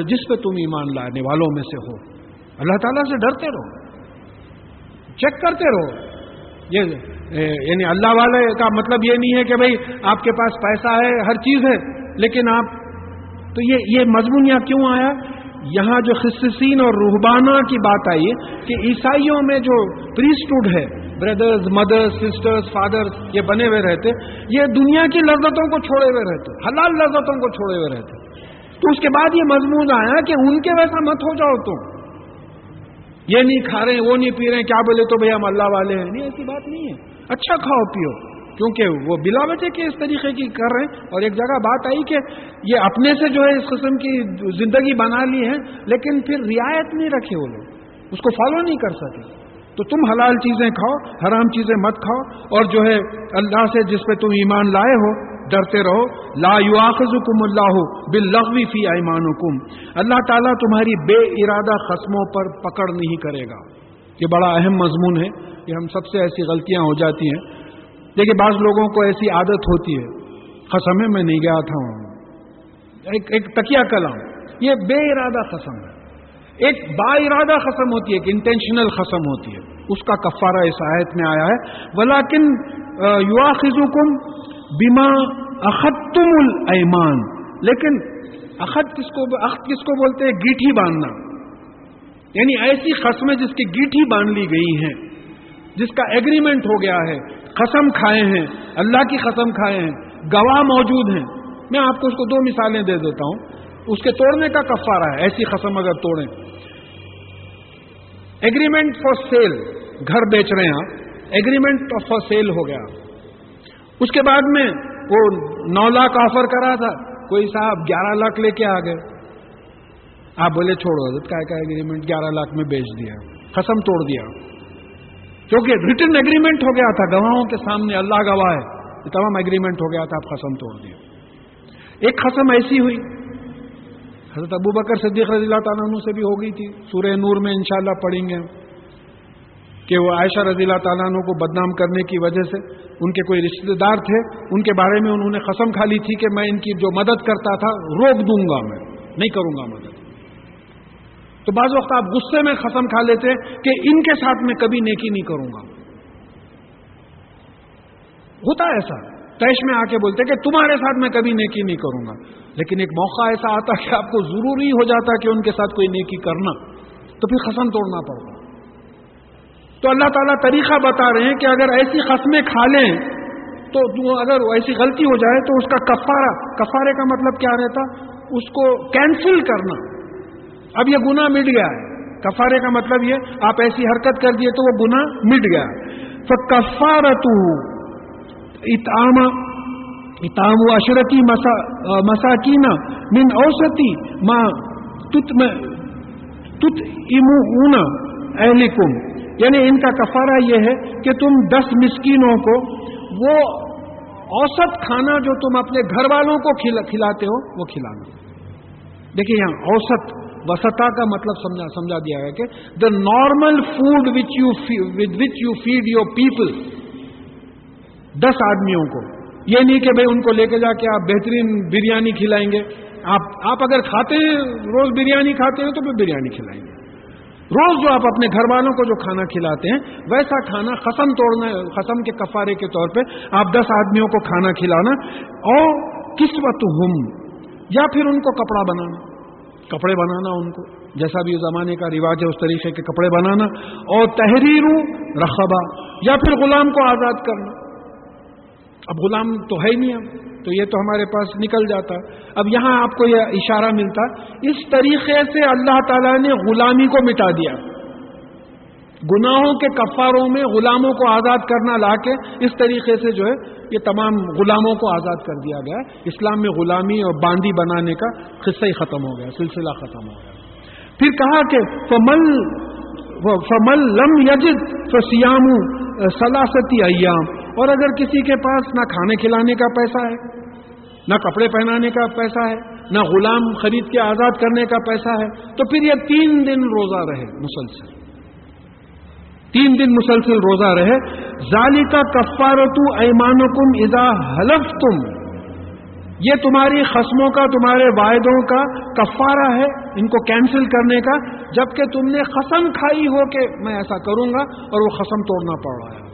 جس پہ تم ایمان لانے والوں میں سے ہو۔ اللہ تعالیٰ سے ڈرتے رہو۔ چیک کرتے رہو۔ یہ یعنی اللہ والے کا مطلب یہ نہیں ہے کہ بھائی آپ کے پاس پیسہ ہے، ہر چیز ہے، لیکن آپ، تو یہ یہ مضمون یہاں کیوں آیا؟ یہاں جو خصین اور روحبانہ کی بات آئی کہ عیسائیوں میں جو پریسٹوڈ ہے بردرز مدرس سسٹرز فادر یہ بنے ہوئے رہتے، یہ دنیا کی لذتوں کو چھوڑے ہوئے رہتے، حلال لذتوں کو چھوڑے ہوئے رہتے۔ تو اس کے بعد یہ مضمون آیا کہ ان کے ویسا مت ہو جاؤ تم۔ یہ نہیں کھا رہے ہیں، وہ نہیں پی رہے ہیں، کیا بولے تو بھائی ہم اللہ والے ہیں؟ نہیں، ایسی بات نہیں ہے۔ اچھا کھاؤ، پیو۔ کیونکہ وہ بلا وجہ کے اس طریقے کی کر رہے ہیں۔ اور ایک جگہ بات آئی کہ یہ اپنے سے جو ہے اس قسم کی زندگی بنا لی ہے، لیکن پھر رعایت نہیں رکھے وہ لوگ۔ اس کو فالو نہیں کر سکے۔ تو تم حلال چیزیں کھاؤ، حرام چیزیں مت کھاؤ۔ اور جو ہے اللہ سے جس پہ تم ایمان لائے ہو ڈرتے رہو. لا یواخذکم اللہ باللغو فی ایمانکم. اللہ تعالیٰ تمہاری بے ارادہ قسموں پر پکڑ نہیں کرے گا. یہ بڑا اہم مضمون ہے. کہ ہم سب سے ایسی غلطیاں ہو جاتی ہیں. دیکھیے، بعض لوگوں کو ایسی عادت ہوتی ہے. قسم میں نہیں گیا تھا. ایک ایک تکیا کلام. یہ بے ارادہ قسم ہے. ایک با ارادہ قسم ہوتی ہے، ایک انٹینشنل قسم ہوتی ہے. اس کا کفارہ اس آیت میں آیا ہے. ولاکن یوا خزو کم بیما اختم المان لیکن اخت کس کو اخت کس کو بولتے ہیں؟ گیٹھی باندھنا۔ یعنی ایسی قسمیں جس کی گیٹھی باندھ لی گئی ہیں، جس کا ایگریمنٹ ہو گیا ہے۔ قسم کھائے ہیں، اللہ کی قسم کھائے ہیں، گواہ موجود ہیں۔ میں آپ کو اس کو دو مثالیں دے دیتا ہوں۔ اس کے توڑنے کا کفارہ ہے، ایسی قسم اگر توڑیں۔ ایگریمنٹ فار سیل گھر بیچ رہے ہیں۔ آپ ایگریمنٹ فار سیل ہو گیا۔ اس کے بعد میں وہ نو لاکھ آفر کرا تھا، کوئی صاحب گیارہ لاکھ لے کے آ گئے۔ آپ بولے چھوڑو کا ایگریمنٹ گیارہ لاکھ میں بیچ دیا۔ قسم توڑ دیا۔ کیونکہ ریٹرن ایگریمنٹ ہو گیا تھا، گواہوں کے سامنے اللہ گواہ ہے۔ یہ تمام ایگریمنٹ ہو گیا تھا، آپ قسم توڑ دیے ایک قسم ایسی ہوئی۔ حضرت ابو بکر صدیق رضی اللہ تعالیٰ عنہ سے بھی ہو گئی تھی۔ سورہ نور میں انشاءاللہ پڑھیں گے۔ کہ وہ عائشہ رضی اللہ تعالیٰ عنہ کو بدنام کرنے کی وجہ سے ان کے کوئی رشتے دار تھے، ان کے بارے میں انہوں نے قسم کھا لی تھی کہ میں ان کی جو مدد کرتا تھا روک دوں گا میں، نہیں کروں گا مدد۔ تو بعض وقت آپ غصے میں قسم کھا لیتے کہ ان کے ساتھ میں کبھی نیکی نہیں کروں گا۔ ہوتا ہے ایسا۔ تیش میں آ کے بولتے کہ تمہارے ساتھ میں کبھی نیکی نہیں کروں گا۔ لیکن ایک موقع ایسا آتا کہ آپ کو ضروری ہو جاتا کہ ان کے ساتھ کوئی نیکی کرنا۔ تو پھر قسم توڑنا پڑتا۔ تو اللہ تعالیٰ طریقہ بتا رہے ہیں کہ اگر ایسی قسمیں کھا لیں تو اگر ایسی غلطی ہو جائے تو اس کا کفارہ، کفارے کا مطلب کیا رہتا؟ اس کو کینسل کرنا۔ اب یہ گنا مٹ گیا ہے۔ کفارے کا مطلب یہ، آپ ایسی حرکت کر دیے تو وہ گنا مٹ گیا۔ تو کفارت اتام اتام و اشرتی مساکین من اوسطی ماں تت تت امو اہلکم۔ یعنی ان کا کفارہ یہ ہے کہ تم دس مسکینوں کو وہ اوسط کھانا جو تم اپنے گھر والوں کو کھلاتے ہو، وہ کھلانا۔ دیکھیے یہاں اوسط، وسطا کا مطلب سمجھا سمجھا دیا ہے کہ the normal food which you with which you feed your people دس آدمیوں کو۔ یہ نہیں کہ بھائی ان کو لے کے جا کے آپ بہترین بریانی کھلائیں گے۔ آپ آپ اگر کھاتے ہیں، روز بریانی کھاتے ہیں تو پھر بریانی کھلائیں گے۔ روز جو آپ اپنے گھر والوں کو جو کھانا کھلاتے ہیں، ویسا کھانا قسم توڑنا قسم کے کفارے کے طور پہ آپ دس آدمیوں کو کھانا کھلانا، اور کس وقت ہم یا پھر ان کو کپڑا بنانا، کپڑے بنانا ان کو، جیسا بھی زمانے کا رواج ہے، اس طریقے کے کپڑے بنانا، اور تحریر رقبہ یا پھر غلام کو آزاد کرنا۔ اب غلام تو ہے ہی نہیں اب، تو یہ تو ہمارے پاس نکل جاتا۔ اب یہاں آپ کو یہ اشارہ ملتا، اس طریقے سے اللہ تعالیٰ نے غلامی کو مٹا دیا۔ گناہوں کے کفاروں میں غلاموں کو آزاد کرنا لا کے اس طریقے سے جو ہے، یہ تمام غلاموں کو آزاد کر دیا گیا۔ اسلام میں غلامی اور باندی بنانے کا قصہ ہی ختم ہو گیا، سلسلہ ختم ہو گیا۔ پھر کہا کہ فمل فمل لم یجد فسیام سلاستی ایام۔ اور اگر کسی کے پاس نہ کھانے کھلانے کا پیسہ ہے، نہ کپڑے پہنانے کا پیسہ ہے، نہ غلام خرید کے آزاد کرنے کا پیسہ ہے، تو پھر یہ تین دن روزہ رہے مسلسل۔ تین دن مسلسل روزہ رہے۔ ظالی کا کفارتو ایمان کم ادا حلف تم یہ تمہاری قسموں کا، تمہارے واحدوں کا کفارہ ہے ان کو کینسل کرنے کا، جبکہ تم نے قسم کھائی ہو کہ میں ایسا کروں گا اور وہ قسم توڑنا پڑ رہا ہے۔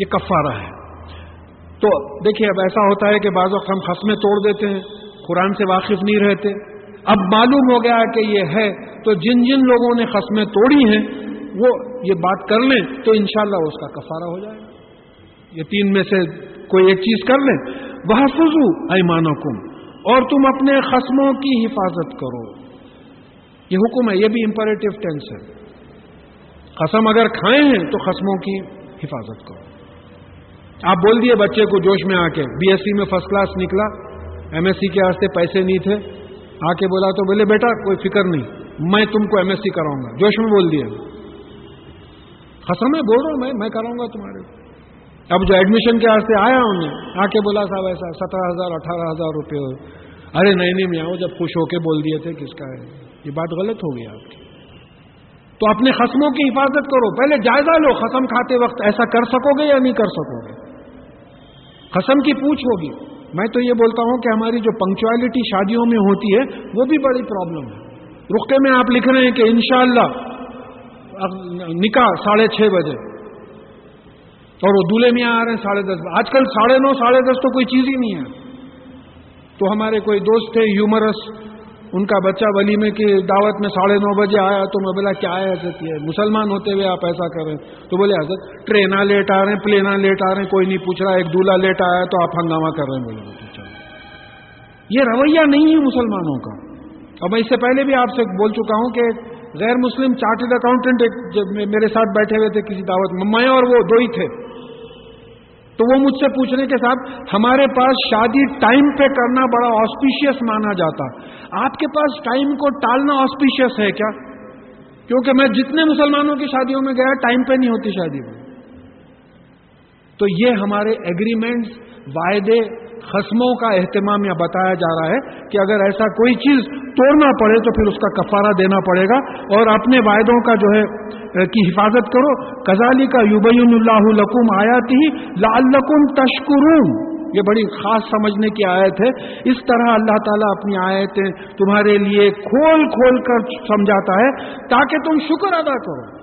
یہ کفارہ ہے۔ تو دیکھیے اب ایسا ہوتا ہے کہ بعض وقت ہم خسمیں توڑ دیتے ہیں، قرآن سے واقف نہیں رہتے۔ اب معلوم ہو گیا کہ یہ ہے، تو جن جن لوگوں نے خسمیں توڑی ہیں، وہ یہ بات کر لیں تو انشاءاللہ اس کا کفارہ ہو جائے۔ گا یہ تین میں سے کوئی ایک چیز کر لیں۔ وہ فضو ایمان اور تم اپنے خسموں کی حفاظت کرو۔ یہ حکم ہے، یہ بھی امپریٹو ٹینس ہے۔ قسم اگر کھائے ہیں تو خسموں کی حفاظت کرو۔ آپ بول دیے بچے کو جوش میں آ کے، بی ایس سی میں فرسٹ کلاس نکلا، ایم ایس سی کے واسطے پیسے نہیں تھے۔ آ کے بولا تو بولے، بیٹا، کوئی فکر نہیں، میں تم کو ایم ایس سی کراؤں گا۔ جوش میں بول دیا خسم میں بول رہا ہوں میں میں کراؤں گا تمہارے اب جو ایڈمیشن کے واسطے آیا انہیں آ کے بولا صاحب ایسا سترہ ہزار، اٹھارہ ہزار روپے ارے نہیں نہیں میں آؤ جب خوش ہو کے بول دیے تھے، کس کا ہے؟ یہ بات غلط ہو گئی آپ کی۔ تو اپنے خسموں کی حفاظت کرو۔ پہلے جائزہ لو ختم کھاتے وقت ایسا کر سکو گے یا نہیں کر سکو گے؟ قسم کی پوچھ ہوگی۔ میں تو یہ بولتا ہوں کہ ہماری جو پنکچویلٹی شادیوں میں ہوتی ہے، وہ بھی بڑی پرابلم ہے۔ رخے میں آپ لکھ رہے ہیں کہ انشاءاللہ نکاح ساڑھے چھ بجے۔ اور وہ دولے میں آ رہے ہیں ساڑھے دس۔ آج کل ساڑھے نو، ساڑھے دس تو کوئی چیز ہی نہیں ہے۔ تو ہمارے کوئی دوست تھے ہیومرس ان کا بچہ ولیمے کی دعوت میں ساڑھے نو بجے آیا تو میں بولا، کیا ہے حضرت؟ یہ مسلمان ہوتے ہوئے آپ ایسا کر رہے ہیں۔ تو بولے، حضرت ٹرینا لیٹ آ رہے ہیں پلینا لیٹ آ رہے ہیں، کوئی نہیں پوچھ رہا، ایک دولہا لیٹ آیا تو آپ ہنگامہ کر رہے ہیں۔ بولے یہ رویہ نہیں ہے مسلمانوں کا۔ اب میں اس سے پہلے بھی آپ سے بول چکا ہوں کہ غیر مسلم چارٹرڈ اکاؤنٹنٹ میرے ساتھ بیٹھے ہوئے تھے کسی دعوت میں میں اور وہ دو ہی تھے۔ تو وہ مجھ سے پوچھنے کے ساتھ، ہمارے پاس شادی ٹائم پہ کرنا بڑا آسپیشیس مانا جاتا. آپ کے پاس ٹائم کو ٹالنا آسپیشیس ہے کیا؟ کیونکہ میں جتنے مسلمانوں کی شادیوں میں گیا، ٹائم پہ نہیں ہوتی شادی. میں تو یہ ہمارے ایگریمنٹس وعدے خسموں کا اہتمام یا بتایا جا رہا ہے کہ اگر ایسا کوئی چیز توڑنا پڑے تو پھر اس کا کفارہ دینا پڑے گا اور اپنے وعدوں کا جو ہے کی حفاظت کرو۔ کزالی کا یوبین اللہ لکم آیات ہی لعلکم تشکرون۔ یہ بڑی خاص سمجھنے کی آیت ہے۔ اس طرح اللہ تعالیٰ اپنی آیتیں تمہارے لیے کھول کھول کر سمجھاتا ہے تاکہ تم شکر ادا کرو۔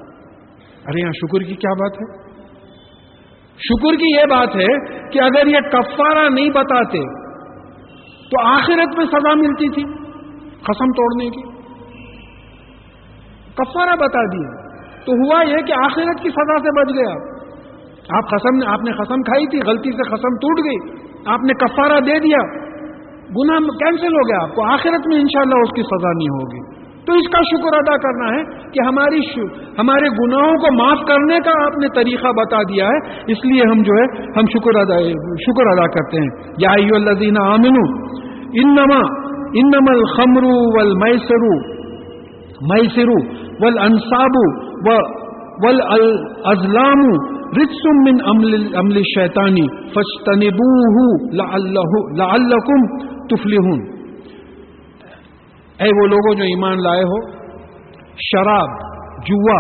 ارے یہاں شکر کی کیا بات ہے؟ شکر کی یہ بات ہے کہ اگر یہ کفارہ نہیں بتاتے تو آخرت میں سزا ملتی تھی قسم توڑنے کی۔ کفارہ بتا دیا۔ تو ہوا یہ کہ آخرت کی سزا سے بچ گیا آپ۔ قسم آپ نے قسم کھائی تھی، غلطی سے قسم ٹوٹ گئی۔ آپ نے کفارہ دے دیا۔ گنا کینسل ہو گیا۔ آپ کو آخرت میں انشاءاللہ اس کی سزا نہیں ہوگی۔ تو اس کا شکر ادا کرنا ہے کہ ہماری ہمارے گناہوں کو معاف کرنے کا آپ نے طریقہ بتا دیا ہے۔ اس لیے ہم جو ہے، ہم شکر ادا شکر ادا کرتے ہیں۔ یا الذین آمنو، انما انما الخمر والمیسر میسر والانصاب والازلام رجس من عمل الشیطانی فاجتنبوه لعلکم تفلحون۔ اے وہ لوگوں جو ایمان لائے ہو، شراب، جوا،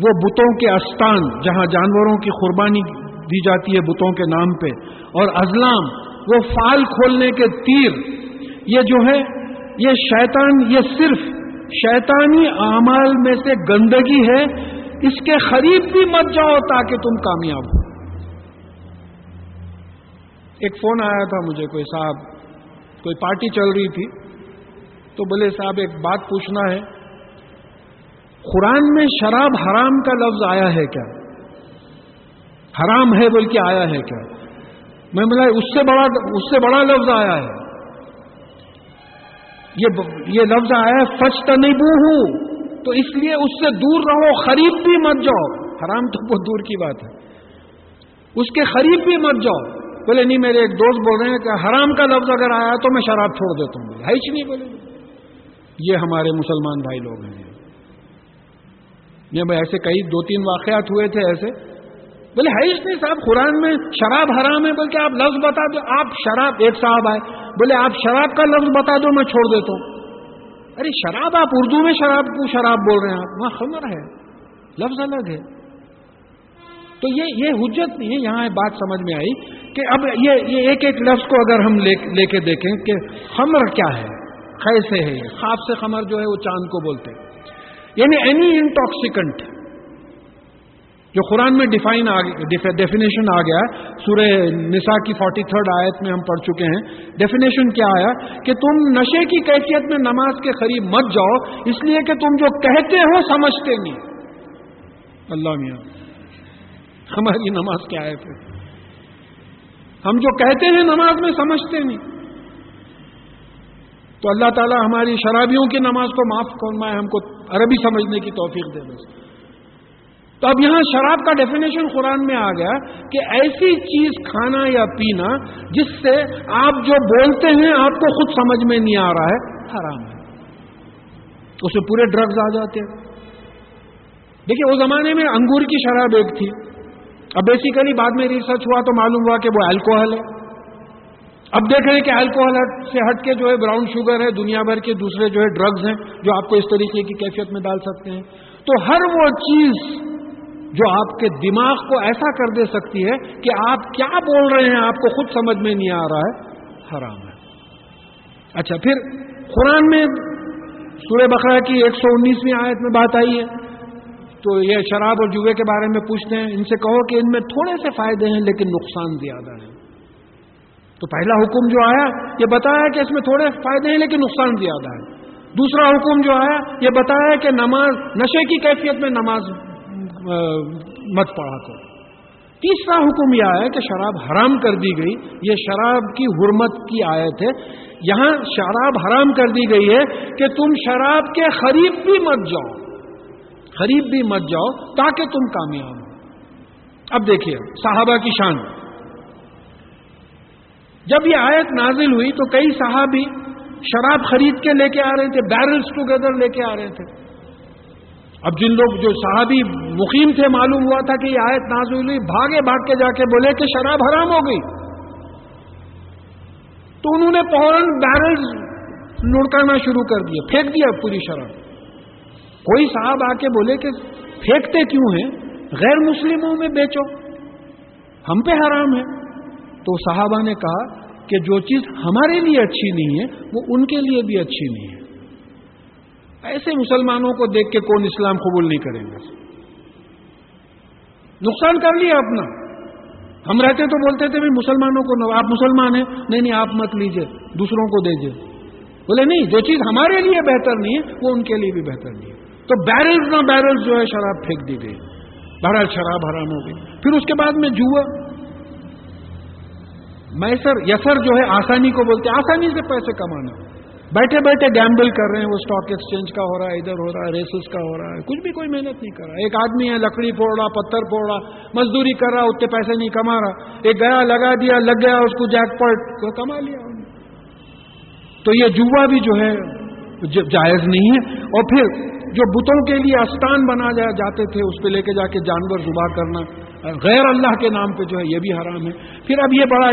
وہ بتوں کے استان جہاں جانوروں کی قربانی دی جاتی ہے بتوں کے نام پہ، اور ازلام وہ فال کھولنے کے تیر، یہ جو ہے، یہ شیطان، یہ صرف شیطانی اعمال میں سے گندگی ہے، اس کے قریب بھی مت جاؤ تاکہ تم کامیاب ہو۔ ایک فون آیا تھا مجھے، کوئی صاحب، کوئی پارٹی چل رہی تھی۔ تو بولے صاحب ایک بات پوچھنا ہے۔ قرآن میں شراب حرام کا لفظ آیا ہے کیا؟ حرام ہے بول کے آیا ہے کیا؟ میں بولا اس سے بڑا اس سے بڑا لفظ آیا ہے۔ یہ یہ لفظ آیا ہے فچ تنبو ہوں تو اس لیے اس سے دور رہو خریب بھی مت جاؤ۔ حرام تو بہت دور کی بات ہے۔ اس کے خریب بھی مت جاؤ۔ بولے نہیں، میرے ایک دوست بول رہے ہیں کہ حرام کا لفظ اگر آیا تو میں شراب چھوڑ دیتا ہوں۔ ہے ہی نہیں بولے۔ یہ ہمارے مسلمان بھائی لوگ ہیں۔ ایسے کئی دو تین واقعات ہوئے تھے ایسے۔ بولے ہے اس نہیں صاحب قرآن میں شراب حرام ہے، بلکہ آپ لفظ بتا دو۔ آپ شراب، ایک صاحب آئے، بولے آپ شراب کا لفظ بتا دو، میں چھوڑ دیتا ہوں۔ ارے شراب، آپ اردو میں شراب کو شراب بول رہے ہیں آپ۔ وہاں خمر ہے۔ لفظ الگ ہے۔ تو یہ یہ حجت نہیں ہے۔ یہاں بات سمجھ میں آئی کہ اب یہ یہ ایک ایک لفظ کو اگر ہم لے کے دیکھیں کہ خمر کیا ہے۔ کیسے ہے خواب سے خمر جو ہے وہ چاند کو بولتے یعنی اینی انٹاکسیکنٹ جو قرآن میں ڈیفائن ڈیفینیشن آ گیا سورہ نسا کی فورٹی تھرڈ آیت میں ہم پڑھ چکے ہیں. ڈیفینیشن کیا آیا؟ کہ تم نشے کی کیفیت میں نماز کے قریب مت جاؤ، اس لیے کہ تم جو کہتے ہو سمجھتے نہیں. اللہ میاں، ہماری نماز کیا ہے؟ پھر ہم جو کہتے ہیں نماز میں سمجھتے نہیں. تو اللہ تعالیٰ ہماری شرابیوں کی نماز کو معاف کرنا ہے ہم کو عربی سمجھنے کی توفیق دے بس۔ تو اب یہاں شراب کا ڈیفینیشن قرآن میں آ گیا کہ ایسی چیز کھانا یا پینا جس سے آپ جو بولتے ہیں، آپ کو خود سمجھ میں نہیں آ رہا ہے، حرام ہے۔ اس میں پورے ڈرگز آ جاتے ہیں۔ دیکھیے، اس زمانے میں انگور کی شراب ایک تھی۔ اب بیسیکلی بعد میں ریسرچ ہوا تو معلوم ہوا کہ وہ الکوہل ہے۔ اب دیکھ رہے ہیں کہ الکوہل سے ہٹ کے جو ہے براؤن شوگر ہے، دنیا بھر کے دوسرے جو ہے ڈرگز ہیں جو آپ کو اس طریقے کی کیفیت میں ڈال سکتے ہیں۔ تو ہر وہ چیز جو آپ کے دماغ کو ایسا کر دے سکتی ہے کہ آپ کیا بول رہے ہیں، آپ کو خود سمجھ میں نہیں آ رہا ہے، حرام ہے۔ اچھا پھر قرآن میں سورہ بقرہ کی ایک سو انیسویں آیت میں بات آئی ہے۔ تو یہ شراب اور جوئے کے بارے میں پوچھتے ہیں۔ ان سے کہو کہ ان میں تھوڑے سے فائدے ہیں لیکن نقصان زیادہ ہے تو پہلا حکم جو آیا یہ بتایا کہ اس میں تھوڑے فائدے ہیں لیکن نقصان زیادہ ہے۔ دوسرا حکم جو آیا یہ بتایا کہ نماز، نشے کی کیفیت میں نماز مت پڑھا کرو۔ تیسرا حکم یہ آیا کہ شراب حرام کر دی گئی۔ یہ شراب کی حرمت کی آیت ہے۔ یہاں شراب حرام کر دی گئی ہے کہ تم شراب کے خریب بھی مت جاؤ۔ خریب بھی مت جاؤ تاکہ تم کامیاب ہو۔ اب دیکھیے، صحابہ کی شان۔ جب یہ آیت نازل ہوئی تو کئی صحابی شراب خرید کے لے کے آ رہے تھے بیرلس ٹوگیدر لے کے آ رہے تھے۔ اب جن لوگ، جو صحابی مقیم تھے، معلوم ہوا تھا کہ یہ آیت نازل ہوئی، بھاگے بھاگ کے جا کے بولے کہ شراب حرام ہو گئی۔ تو انہوں نے فوراً بیرل لڑکانا شروع کر دیا پھینک دیا پوری شراب۔ کوئی صاحب آ کے بولے کہ پھینکتے کیوں ہیں؟ غیر مسلموں میں بیچو، ہم پہ حرام ہے۔ تو صحابہ نے کہا کہ جو چیز ہمارے لیے اچھی نہیں ہے، وہ ان کے لیے بھی اچھی نہیں ہے۔ ایسے مسلمانوں کو دیکھ کے کون اسلام قبول نہیں کریں گے نقصان کر لیا اپنا۔ ہم رہتے تو بولتے تھے مسلمانوں کو آپ مسلمان ہیں، نہیں نہیں، آپ مت لیجیے، دوسروں کو دیجیے۔ بولے، نہیں، جو چیز ہمارے لیے بہتر نہیں ہے، وہ ان کے لیے بھی بہتر نہیں ہے۔ تو بیرلز نہ بیرلز جو ہے، شراب پھینک دی گئی۔ بہرحال شراب حرام ہو گئی۔ پھر اس کے بعد میں جوا۔ میسر یسر جو ہے آسانی کو بولتے آسانی سے پیسے کمانا۔ بیٹھے بیٹھے گیمبل کر رہے ہیں، وہ اسٹاک ایکسچینج کا ہو رہا ہے، ادھر ہو رہا ہے ریسز کا ہو رہا ہے۔ کچھ بھی کوئی محنت نہیں کر رہا۔ ایک آدمی ہے، لکڑی پھوڑ رہا، پتھر پھوڑ رہا، مزدوری کر رہا، اتنے پیسے نہیں کما رہا۔ ایک گیا، لگا دیا، لگ گیا، اس کو جیک پٹ کو کما لیا تو یہ جوا بھی جو ہے جائز نہیں ہے۔ اور پھر جو بتوں کے لیے استان بنا جاتے تھے، اس پہ لے کے جا کے جانور زبا کرنا۔ غیر اللہ کے نام پہ جو ہے یہ بھی حرام ہے۔ پھر اب یہ بڑا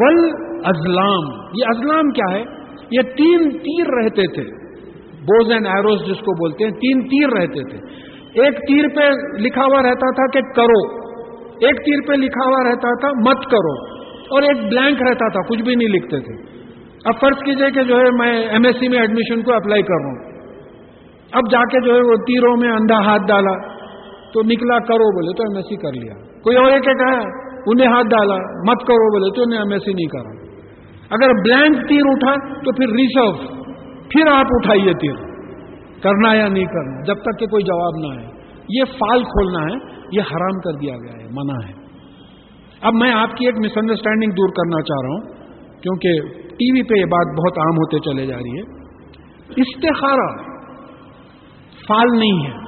ول ازلام یہ ازلام کیا ہے؟ یہ تین تیر رہتے تھے۔ بوز اینڈ ایروز جس کو بولتے ہیں، تین تیر رہتے تھے۔ ایک تیر پہ لکھا ہوا رہتا تھا کہ کرو۔ ایک تیر پہ لکھا ہوا رہتا تھا، مت کرو۔ اور ایک بلینک رہتا تھا، کچھ بھی نہیں لکھتے تھے۔ اب فرض کیجیے کہ جو ہے میں ایم ایس سی میں ایڈمیشن کو اپلائی کر رہا ہوں۔ اب جا کے جو ہے وہ تیروں میں اندھا ہاتھ ڈالا۔ تو نکلا کرو بولے تو ایم ایس سی کر لیا۔ کوئی اور ایک کہا انہیں ہاتھ ڈالا، مت کرو بولے تو انہیں ایم ایس سی نہیں کرا۔ اگر بلینک تیر اٹھا تو پھر ریسرو پھر آپ اٹھائیے تیر۔ کرنا یا نہیں کرنا، جب تک کہ کوئی جواب نہ آئے۔ یہ فال کھولنا ہے، یہ حرام کر دیا گیا ہے، منع ہے۔ اب میں آپ کی ایک مس انڈرسٹینڈنگ دور کرنا چاہ رہا ہوں، کیونکہ ٹی وی پہ یہ بات بہت عام ہوتے چلے جا رہی ہے۔ استخارہ، فال نہیں ہے۔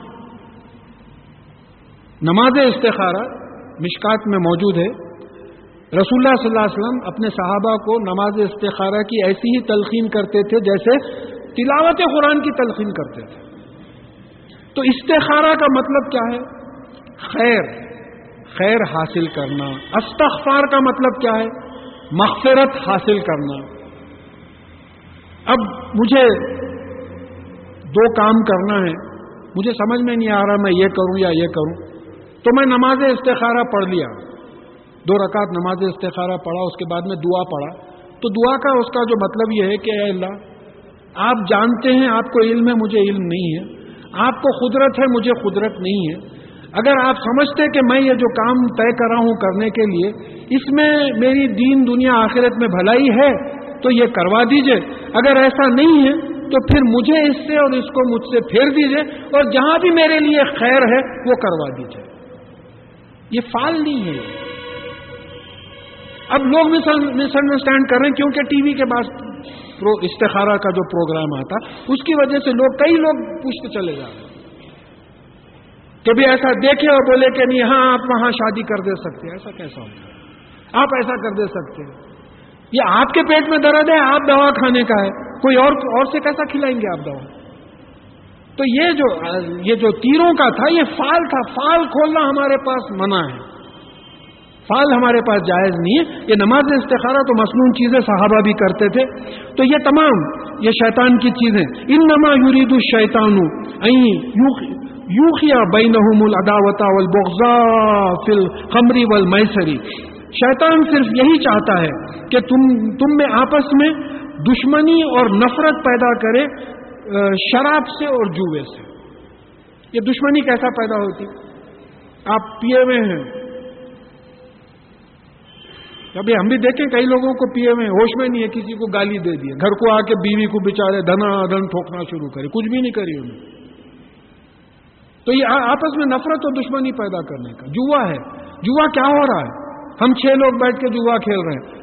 نماز استخارہ مشکات میں موجود ہے۔ رسول اللہ صلی اللہ علیہ وسلم اپنے صحابہ کو نماز استخارہ کی ایسی ہی تلقین کرتے تھے جیسے تلاوت قرآن کی تلقین کرتے تھے۔ تو استخارہ کا مطلب کیا ہے؟ خیر خیر حاصل کرنا۔ استغفار کا مطلب کیا ہے؟ مغفرت حاصل کرنا۔ اب مجھے دو کام کرنا ہے۔ مجھے سمجھ میں نہیں آ رہا میں یہ کروں یا یہ کروں۔ تو میں نماز استخارہ پڑھ لیا۔ دو رکعت نماز استخارہ پڑھا، اس کے بعد میں دعا پڑھا۔ تو دعا کا اس کا جو مطلب یہ ہے کہ اے اللہ، آپ جانتے ہیں، آپ کو علم ہے، مجھے علم نہیں ہے۔ آپ کو قدرت ہے، مجھے قدرت نہیں ہے۔ اگر آپ سمجھتے کہ میں یہ جو کام طے کر رہا ہوں کرنے کے لیے، اس میں میری دین دنیا آخرت میں بھلائی ہے، تو یہ کروا دیجیے۔ اگر ایسا نہیں ہے، تو پھر مجھے اس سے اور اس کو مجھ سے پھیر دیجیے۔ اور جہاں بھی میرے لیے خیر ہے، وہ کروا دیجیے۔ یہ فال نہیں ہے۔ اب لوگ مس انڈرسٹینڈ کر رہے ہیں کیونکہ ٹی وی کے بعد استخارہ کا جو پروگرام آتا، اس کی وجہ سے لوگ، کئی لوگ پوچھتے چلے جا رہے کہ بھی ایسا دیکھے اور بولے کہ نہیں ہاں آپ وہاں شادی کر دے سکتے ہیں۔ ایسا کیسا ہوتا آپ ایسا کر دے سکتے ہیں۔ یہ آپ کے پیٹ میں درد ہے، آپ دوا کھانے کا ہے۔ کوئی اور اور سے کیسا کھلائیں گے آپ دوا؟ تو یہ جو یہ جو تیروں کا تھا، یہ فال تھا۔ فال کھولنا ہمارے پاس منع ہے۔ فال ہمارے پاس جائز نہیں ہے۔ یہ نماز استخارہ تو مصنون چیزیں صحابہ بھی کرتے تھے۔ تو یہ تمام، یہ شیطان کی چیزیں۔ ان نما یورید الشیطان یوخیا بینہم العداوتا والبغضا فی الخمری والمیسری شیطان صرف یہی چاہتا ہے کہ تم تم میں آپس میں دشمنی اور نفرت پیدا کرے۔ شراب سے اور جوے سے۔ یہ دشمنی کیسا پیدا ہوتی؟ آپ پیے ہوئے ہیں۔ ابھی ہم بھی دیکھیں کئی لوگوں کو پیے میں، ہوش میں نہیں ہے کسی کو گالی دے دی گھر کو آ کے بیوی کو بےچارے دھنا دھن ٹھوکنا شروع کرے۔ کچھ بھی نہیں کری انہیں تو یہ آپس میں نفرت اور دشمنی پیدا کرنے کا۔ جوا ہے۔ جوا کیا ہو رہا ہے؟ ہم چھ لوگ بیٹھ کے جوا کھیل رہے ہیں۔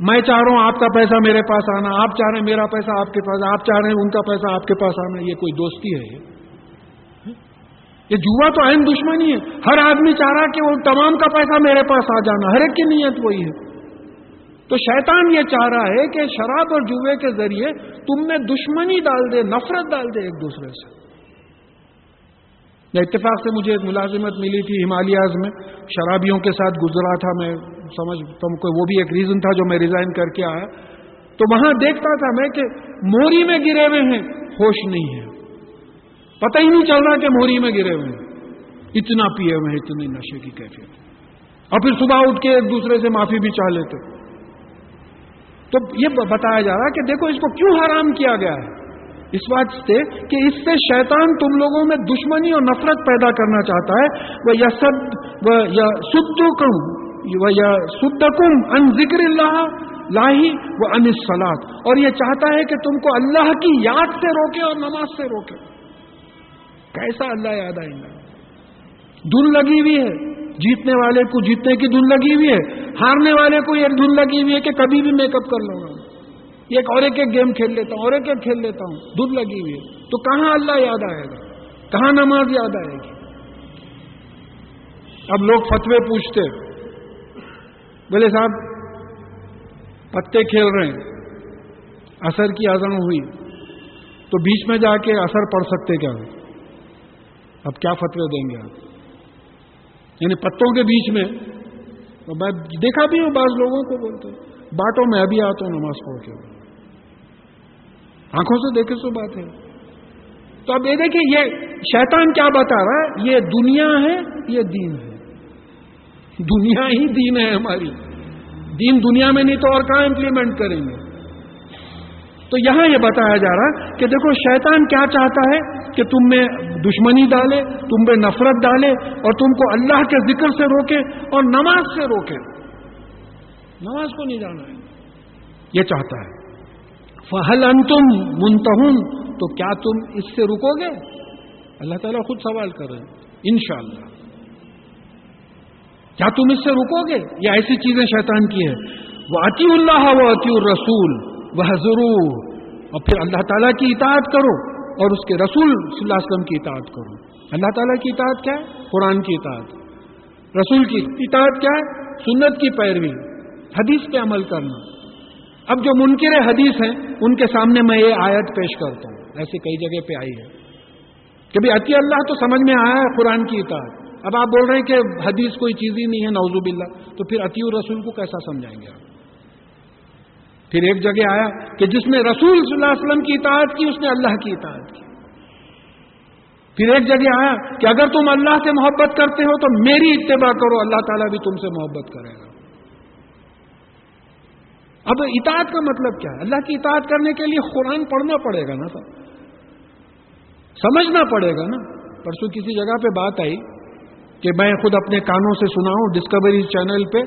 میں چاہ رہا ہوں آپ کا پیسہ میرے پاس آنا، آپ چاہ رہے ہیں میرا پیسہ آپ کے پاس، آپ چاہ رہے ہیں ان کا پیسہ آپ کے پاس آنا، یہ کوئی دوستی ہے؟ یہ جوا تو اہم دشمنی ہے۔ ہر آدمی چاہ رہا کہ وہ تمام کا پیسہ میرے پاس آ جانا، ہر ایک کی نیت وہی ہے۔ تو شیطان یہ چاہ رہا ہے کہ شراب اور جوے کے ذریعے تم میں دشمنی ڈال دے، نفرت ڈال دے ایک دوسرے سے۔ اتفاق سے مجھے ایک ملازمت ملی تھی ہمالیاز میں، شرابیوں کے ساتھ گزرا تھا میں۔ سمجھ تم کو وہ بھی ایک ریزن تھا جو میں ریزائن کر کے آیا۔ تو وہاں دیکھتا تھا میں کہ موری میں گرے ہوئے ہیں، ہوش نہیں ہے۔ پتہ ہی نہیں چل رہا کہ موری میں گرے ہوئے ہیں۔ اتنا پیے ہوئے ہیں، اتنی نشے کی کیفیت۔ اور پھر صبح اٹھ کے ایک دوسرے سے معافی بھی چاہ لیتے۔ تو یہ بتایا جا رہا کہ دیکھو اس کو کیوں حرام کیا گیا ہے۔ اس بات سے کہ اس سے شیطان تم لوگوں میں دشمنی اور نفرت پیدا کرنا چاہتا ہے۔ وہ یا سد یا سدکم یا سدکم ان ذکر اللہ لاہی وہ انسلاد اور یہ چاہتا ہے کہ تم کو اللہ کی یاد سے روکے اور نماز سے روکے۔ کیسا اللہ یاد آئیں گا؟ دھن لگی ہوئی ہے۔ جیتنے والے کو جیتنے کی دھن لگی ہوئی ہے۔ ہارنے والے کو یہ دھن لگی ہوئی ہے کہ کبھی بھی میک اپ کر لوں گا۔ ایک اور ایک ایک گیم کھیل لیتا ہوں، اور ایک ایک کھیل لیتا ہوں۔ دھن لگی ہوئی ہے۔ تو کہاں اللہ یاد آئے گا؟ کہاں نماز یاد آئے گی؟ اب لوگ فتوے پوچھتے بولے صاحب، پتے کھیل رہے ہیں، اثر کی آزم ہوئی، تو بیچ میں جا کے اثر پڑ سکتے کیا؟ اب کیا فتوے دیں گے آپ؟ یعنی پتوں کے بیچ میں میں دیکھا بھی ہوں بعض لوگوں کو بولتے باٹوں میں ابھی آتا ہوں نماز پڑھ کے۔ آنکھوں سے دیکھے سو بات ہے۔ تو اب یہ دیکھیں، یہ شیطان کیا بتا رہا ہے؟ یہ دنیا ہے، یہ دین ہے۔ دنیا ہی دین ہے ہماری۔ دین دنیا میں نہیں تو اور کہاں امپلیمنٹ کریں گے؟ تو یہاں یہ بتایا جا رہا کہ دیکھو شیطان کیا چاہتا ہے کہ تم میں دشمنی ڈالے، تم میں نفرت ڈالے اور تم کو اللہ کے ذکر سے روکے اور نماز سے روکے۔ نماز کو نہیں جانا ہے۔ یہ چاہتا ہے۔ فہل انتم منتہن تو کیا تم اس سے رکو گے؟ اللہ تعالیٰ خود سوال کر رہے ہیں۔ انشاءاللہ۔ کیا تم اس سے رکو گے؟ یہ ایسی چیزیں شیطان کی ہے وہ عطی اللہ وہ عطی الرسول وہ ضرور اور پھر اللہ تعالیٰ کی اطاعت کرو اور اس کے رسول صلی اللہ علیہ وسلم کی اطاعت کرو۔ اللہ تعالیٰ کی اطاعت کیا ہے؟ قرآن کی اطاعت۔ رسول کی اطاعت کیا ہے؟ سنت کی پیروی۔ حدیث پہ عمل کرنا۔ اب جو منکر حدیث ہیں، ان کے سامنے میں یہ آیت پیش کرتا ہوں۔ ایسے کئی جگہ پہ آئی ہے کہ بھائی عطی اللہ تو سمجھ میں آیا ہے قرآن کی اطاعت۔ اب آپ بول رہے ہیں کہ حدیث کوئی چیز ہی نہیں ہے نوزوب اللہ تو پھر عطی الرسول کو کیسا سمجھائیں گے آپ؟ پھر ایک جگہ آیا کہ جس نے رسول صلی اللہ علیہ وسلم کی اطاعت کی، اس نے اللہ کی اطاعت کی۔ پھر ایک جگہ آیا کہ اگر تم اللہ سے محبت کرتے ہو تو میری اتباع کرو، اللہ تعالیٰ بھی تم سے محبت کرے گا۔ اب اطاعت کا مطلب کیا ہے؟ اللہ کی اطاعت کرنے کے لیے قرآن پڑھنا پڑے گا نا سر سمجھنا پڑے گا نا۔ پرسوں کسی جگہ پہ بات آئی کہ میں خود اپنے کانوں سے سنا ہوں ڈسکوری چینل پہ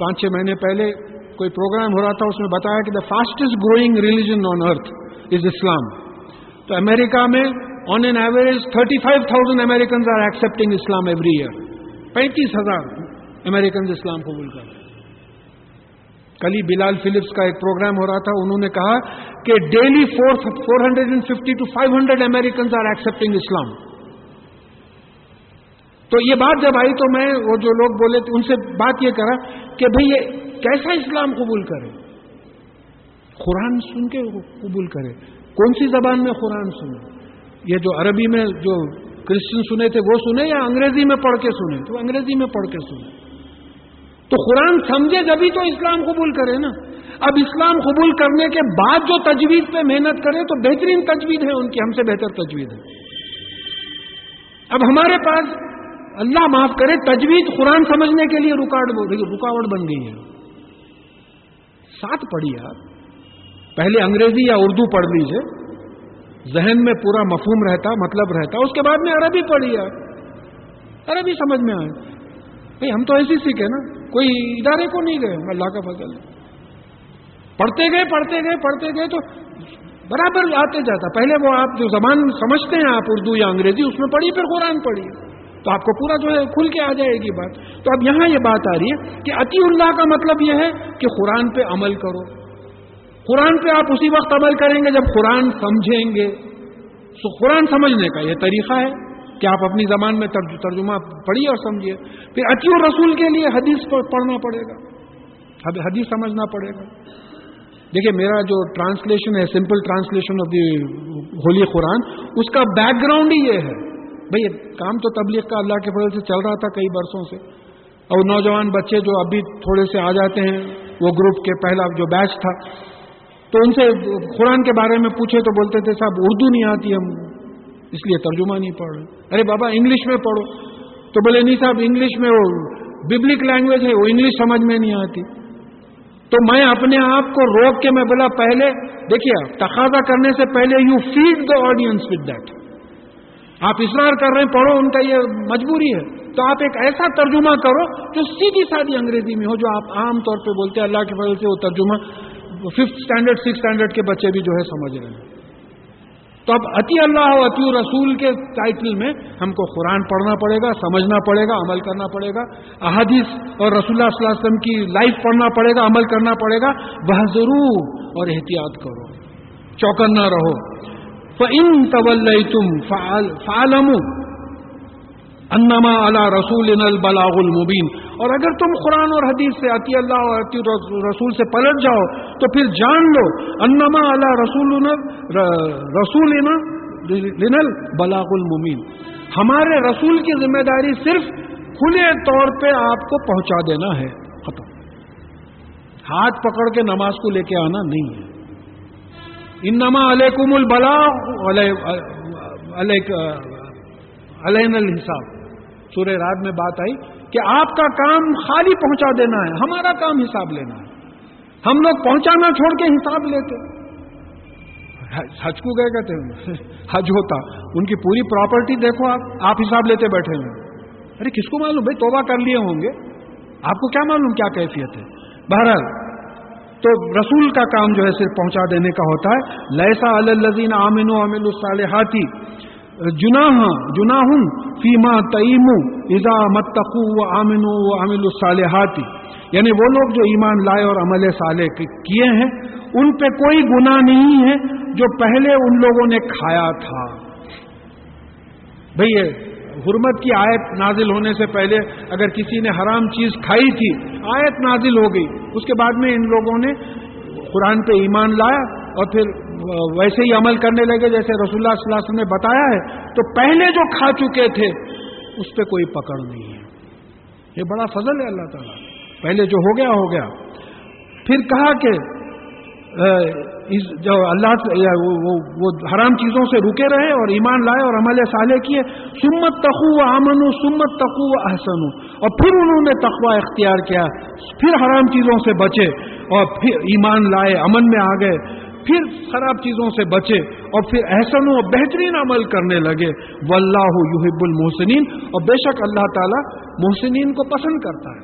پانچ چھ مہینے پہلے کوئی پروگرام ہو رہا تھا، اس میں بتایا کہ the fastest growing religion on earth is اسلام تو امریکہ میں on an average thirty five thousand Americans are accepting Islam every year پینتیس ہزار امیریکنز اسلام قبول کر کل ہی بلال فلپس کا ایک پروگرام ہو رہا تھا، انہوں نے کہا کہ daily four four hundred and fifty to five hundred Americans are accepting اسلام تو یہ بات جب آئی تو میں وہ جو لوگ بولے تھے، ان سے بات یہ کرا کہ بھئی یہ کیسا اسلام قبول کرے؟ قرآن سن کے قبول کرے۔ کون سی زبان میں قرآن سنے؟ یہ جو عربی میں جو کرسچن سنے تھے، وہ سنے یا انگریزی میں پڑھ کے سنے؟ تو انگریزی میں پڑھ کے سنے۔ تو قرآن سمجھے جبھی تو اسلام قبول کرے نا۔ اب اسلام قبول کرنے کے بعد جو تجویز پہ محنت کرے تو بہترین تجویز ہے، ان کی ہم سے بہتر تجویز ہے۔ اب ہمارے پاس اللہ معاف کرے تجویز قرآن سمجھنے کے لیے رکاوٹ بن گئی ہے۔ ساتھ پڑھی آپ، پہلے انگریزی یا اردو پڑھ لیجیے ذہن میں پورا مفہوم رہتا مطلب رہتا، اس کے بعد میں عربی پڑھی آپ۔ عربی سمجھ میں آئے۔ بھائی ہم تو ایسی سیکھے نا، کوئی ادارے کو نہیں گئے، اللہ کا فضل۔ پڑھتے گئے پڑھتے گئے پڑھتے گئے تو برابر آتے جاتا۔ پہلے وہ آپ جو زبان سمجھتے ہیں آپ اردو یا انگریزی، اس میں پڑھی، پھر قرآن پڑھی۔ تو آپ کو پورا جو ہے کھل کے آ جائے گی بات۔ تو اب یہاں یہ بات آ رہی ہے کہ عطی اللہ کا مطلب یہ ہے کہ قرآن پہ عمل کرو۔ قرآن پہ آپ اسی وقت عمل کریں گے جب قرآن سمجھیں گے۔ تو قرآن سمجھنے کا یہ طریقہ ہے کہ آپ اپنی زبان میں ترجمہ پڑھیے اور سمجھیے۔ پھر عطی الرسول کے لیے حدیث پڑھنا پڑے گا۔ حدیث سمجھنا پڑے گا۔ دیکھیے میرا جو ٹرانسلیشن ہے simple translation of the holy قرآن اس کا بیک گراؤنڈ ہی یہ ہے۔ بھئی کام تو تبلیغ کا اللہ کے فضل سے چل رہا تھا کئی برسوں سے۔ اور نوجوان بچے جو ابھی تھوڑے سے آ جاتے ہیں، وہ گروپ کے پہلا جو بیچ تھا، تو ان سے قرآن کے بارے میں پوچھے تو بولتے تھے، صاحب، اردو نہیں آتی، ہم اس لیے ترجمہ نہیں پڑھ رہے ارے بابا، انگلش میں پڑھو۔ تو بولے، نہیں صاحب، انگلش میں وہ ببلک لینگویج ہے، وہ انگلش سمجھ میں نہیں آتی۔ تو میں اپنے آپ کو روک کے میں بولا، پہلے دیکھیے، تقاضا کرنے سے پہلے you feed the audience with that آپ اصرار کر رہے ہیں، پڑھو، ان کا یہ مجبوری ہے۔ تو آپ ایک ایسا ترجمہ کرو جو سیدھی سادھی انگریزی میں ہو، جو آپ عام طور پہ بولتے ہیں، اللہ کی فضل سے وہ ترجمہ ففتھ اسٹینڈرڈ سکس اسٹینڈرڈ کے بچے بھی جو ہے سمجھ رہے ہیں۔ تو اب اتی اللہ و اتی رسول کے ٹائٹل میں ہم کو قرآن پڑھنا پڑے گا، سمجھنا پڑے گا، عمل کرنا پڑے گا۔ احادیث اور رسول اللہ صلی اللہ علیہ وسلم کی لائف پڑھنا پڑے گا، عمل کرنا پڑے گا۔ وہ ضرور اور احتیاط کرو۔ چوکنا رہو۔ ان طول تم فالم انما اللہ رسول البلاغ المبین اور اگر تم قرآن اور حدیث سے عطی اللہ اور عطی رسول سے پلٹ جاؤ تو پھر جان لو انما اللہ رسول رسول لنل بلاغ المبین ہمارے رسول کی ذمہ داری صرف کھلے طور پہ آپ کو پہنچا دینا ہے ختم ہاتھ پکڑ کے نماز کو لے کے آنا نہیں ہے انما علیکم البلاغ علیہ الحساب۔ سورہ رات میں بات آئی کہ آپ کا کام خالی پہنچا دینا ہے، ہمارا کام حساب لینا ہے۔ ہم لوگ پہنچانا چھوڑ کے حساب لیتے۔ حج کو گئے کہتے ہیں؟ حج ہوتا۔ ان کی پوری پراپرٹی دیکھو آپ آپ حساب لیتے بیٹھے ہیں ارے، کس کو معلوم؟ بھائی توبہ کر لیے ہوں گے۔ آپ کو کیا معلوم کیا کیفیت ہے؟ بہرحال تو رسول کا کام جو ہے صرف پہنچا دینے کا ہوتا ہے۔ لہسا الزین عامن و امل الصالحاتی جناح جناح فیما تعیم ازا متقو و آمن و عامل الصالحاتی یعنی وہ لوگ جو ایمان لائے اور عمل صالح کیے ہیں، ان پہ کوئی گناہ نہیں ہے جو پہلے ان لوگوں نے کھایا تھا۔ بھئی حرمت کی آیت نازل ہونے سے پہلے اگر کسی نے حرام چیز کھائی تھی، آیت نازل ہو گئی، اس کے بعد میں ان لوگوں نے قرآن پہ ایمان لایا اور پھر ویسے ہی عمل کرنے لگے، جیسے رسول اللہ صلی اللہ علیہ وسلم نے بتایا ہے، تو پہلے جو کھا چکے تھے، اس پہ کوئی پکڑ نہیں ہے۔ یہ بڑا فضل ہے اللہ تعالیٰ۔ پہلے جو ہو گیا ہو گیا۔ پھر کہا کہ جو اللہ وہ حرام چیزوں سے رکے رہے اور ایمان لائے اور عمل صالح کیے. سمت تخو و سمت تخو و احسن اور پھر انہوں نے تقوا اختیار کیا. پھر حرام چیزوں سے بچے اور پھر ایمان لائے، امن میں آ گئے. پھر خراب چیزوں سے بچے اور پھر احسن و بہترین عمل کرنے لگے. واللہ یحب المحسنین اور بے شک اللہ تعالیٰ محسنین کو پسند کرتا ہے.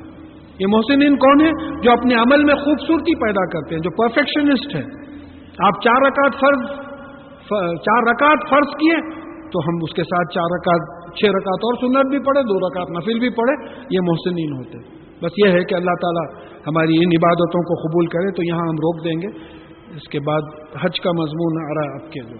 یہ محسنین کون ہے جو اپنے عمل میں خوبصورتی پیدا کرتے ہیں، جو پرفیکشنسٹ ہیں. آپ چار رکعت فرض چار رکعت فرض کیے تو ہم اس کے ساتھ چار رکعت، چھ رکعت اور سنت بھی پڑھے، دو رکعت نفل بھی پڑھے، یہ محسنین ہوتے بس یہ ہے کہ اللہ تعالیٰ ہماری ان عبادتوں کو قبول کرے تو یہاں ہم روک دیں گے۔ اس کے بعد حج کا مضمون آ رہا ہے آپ کے جو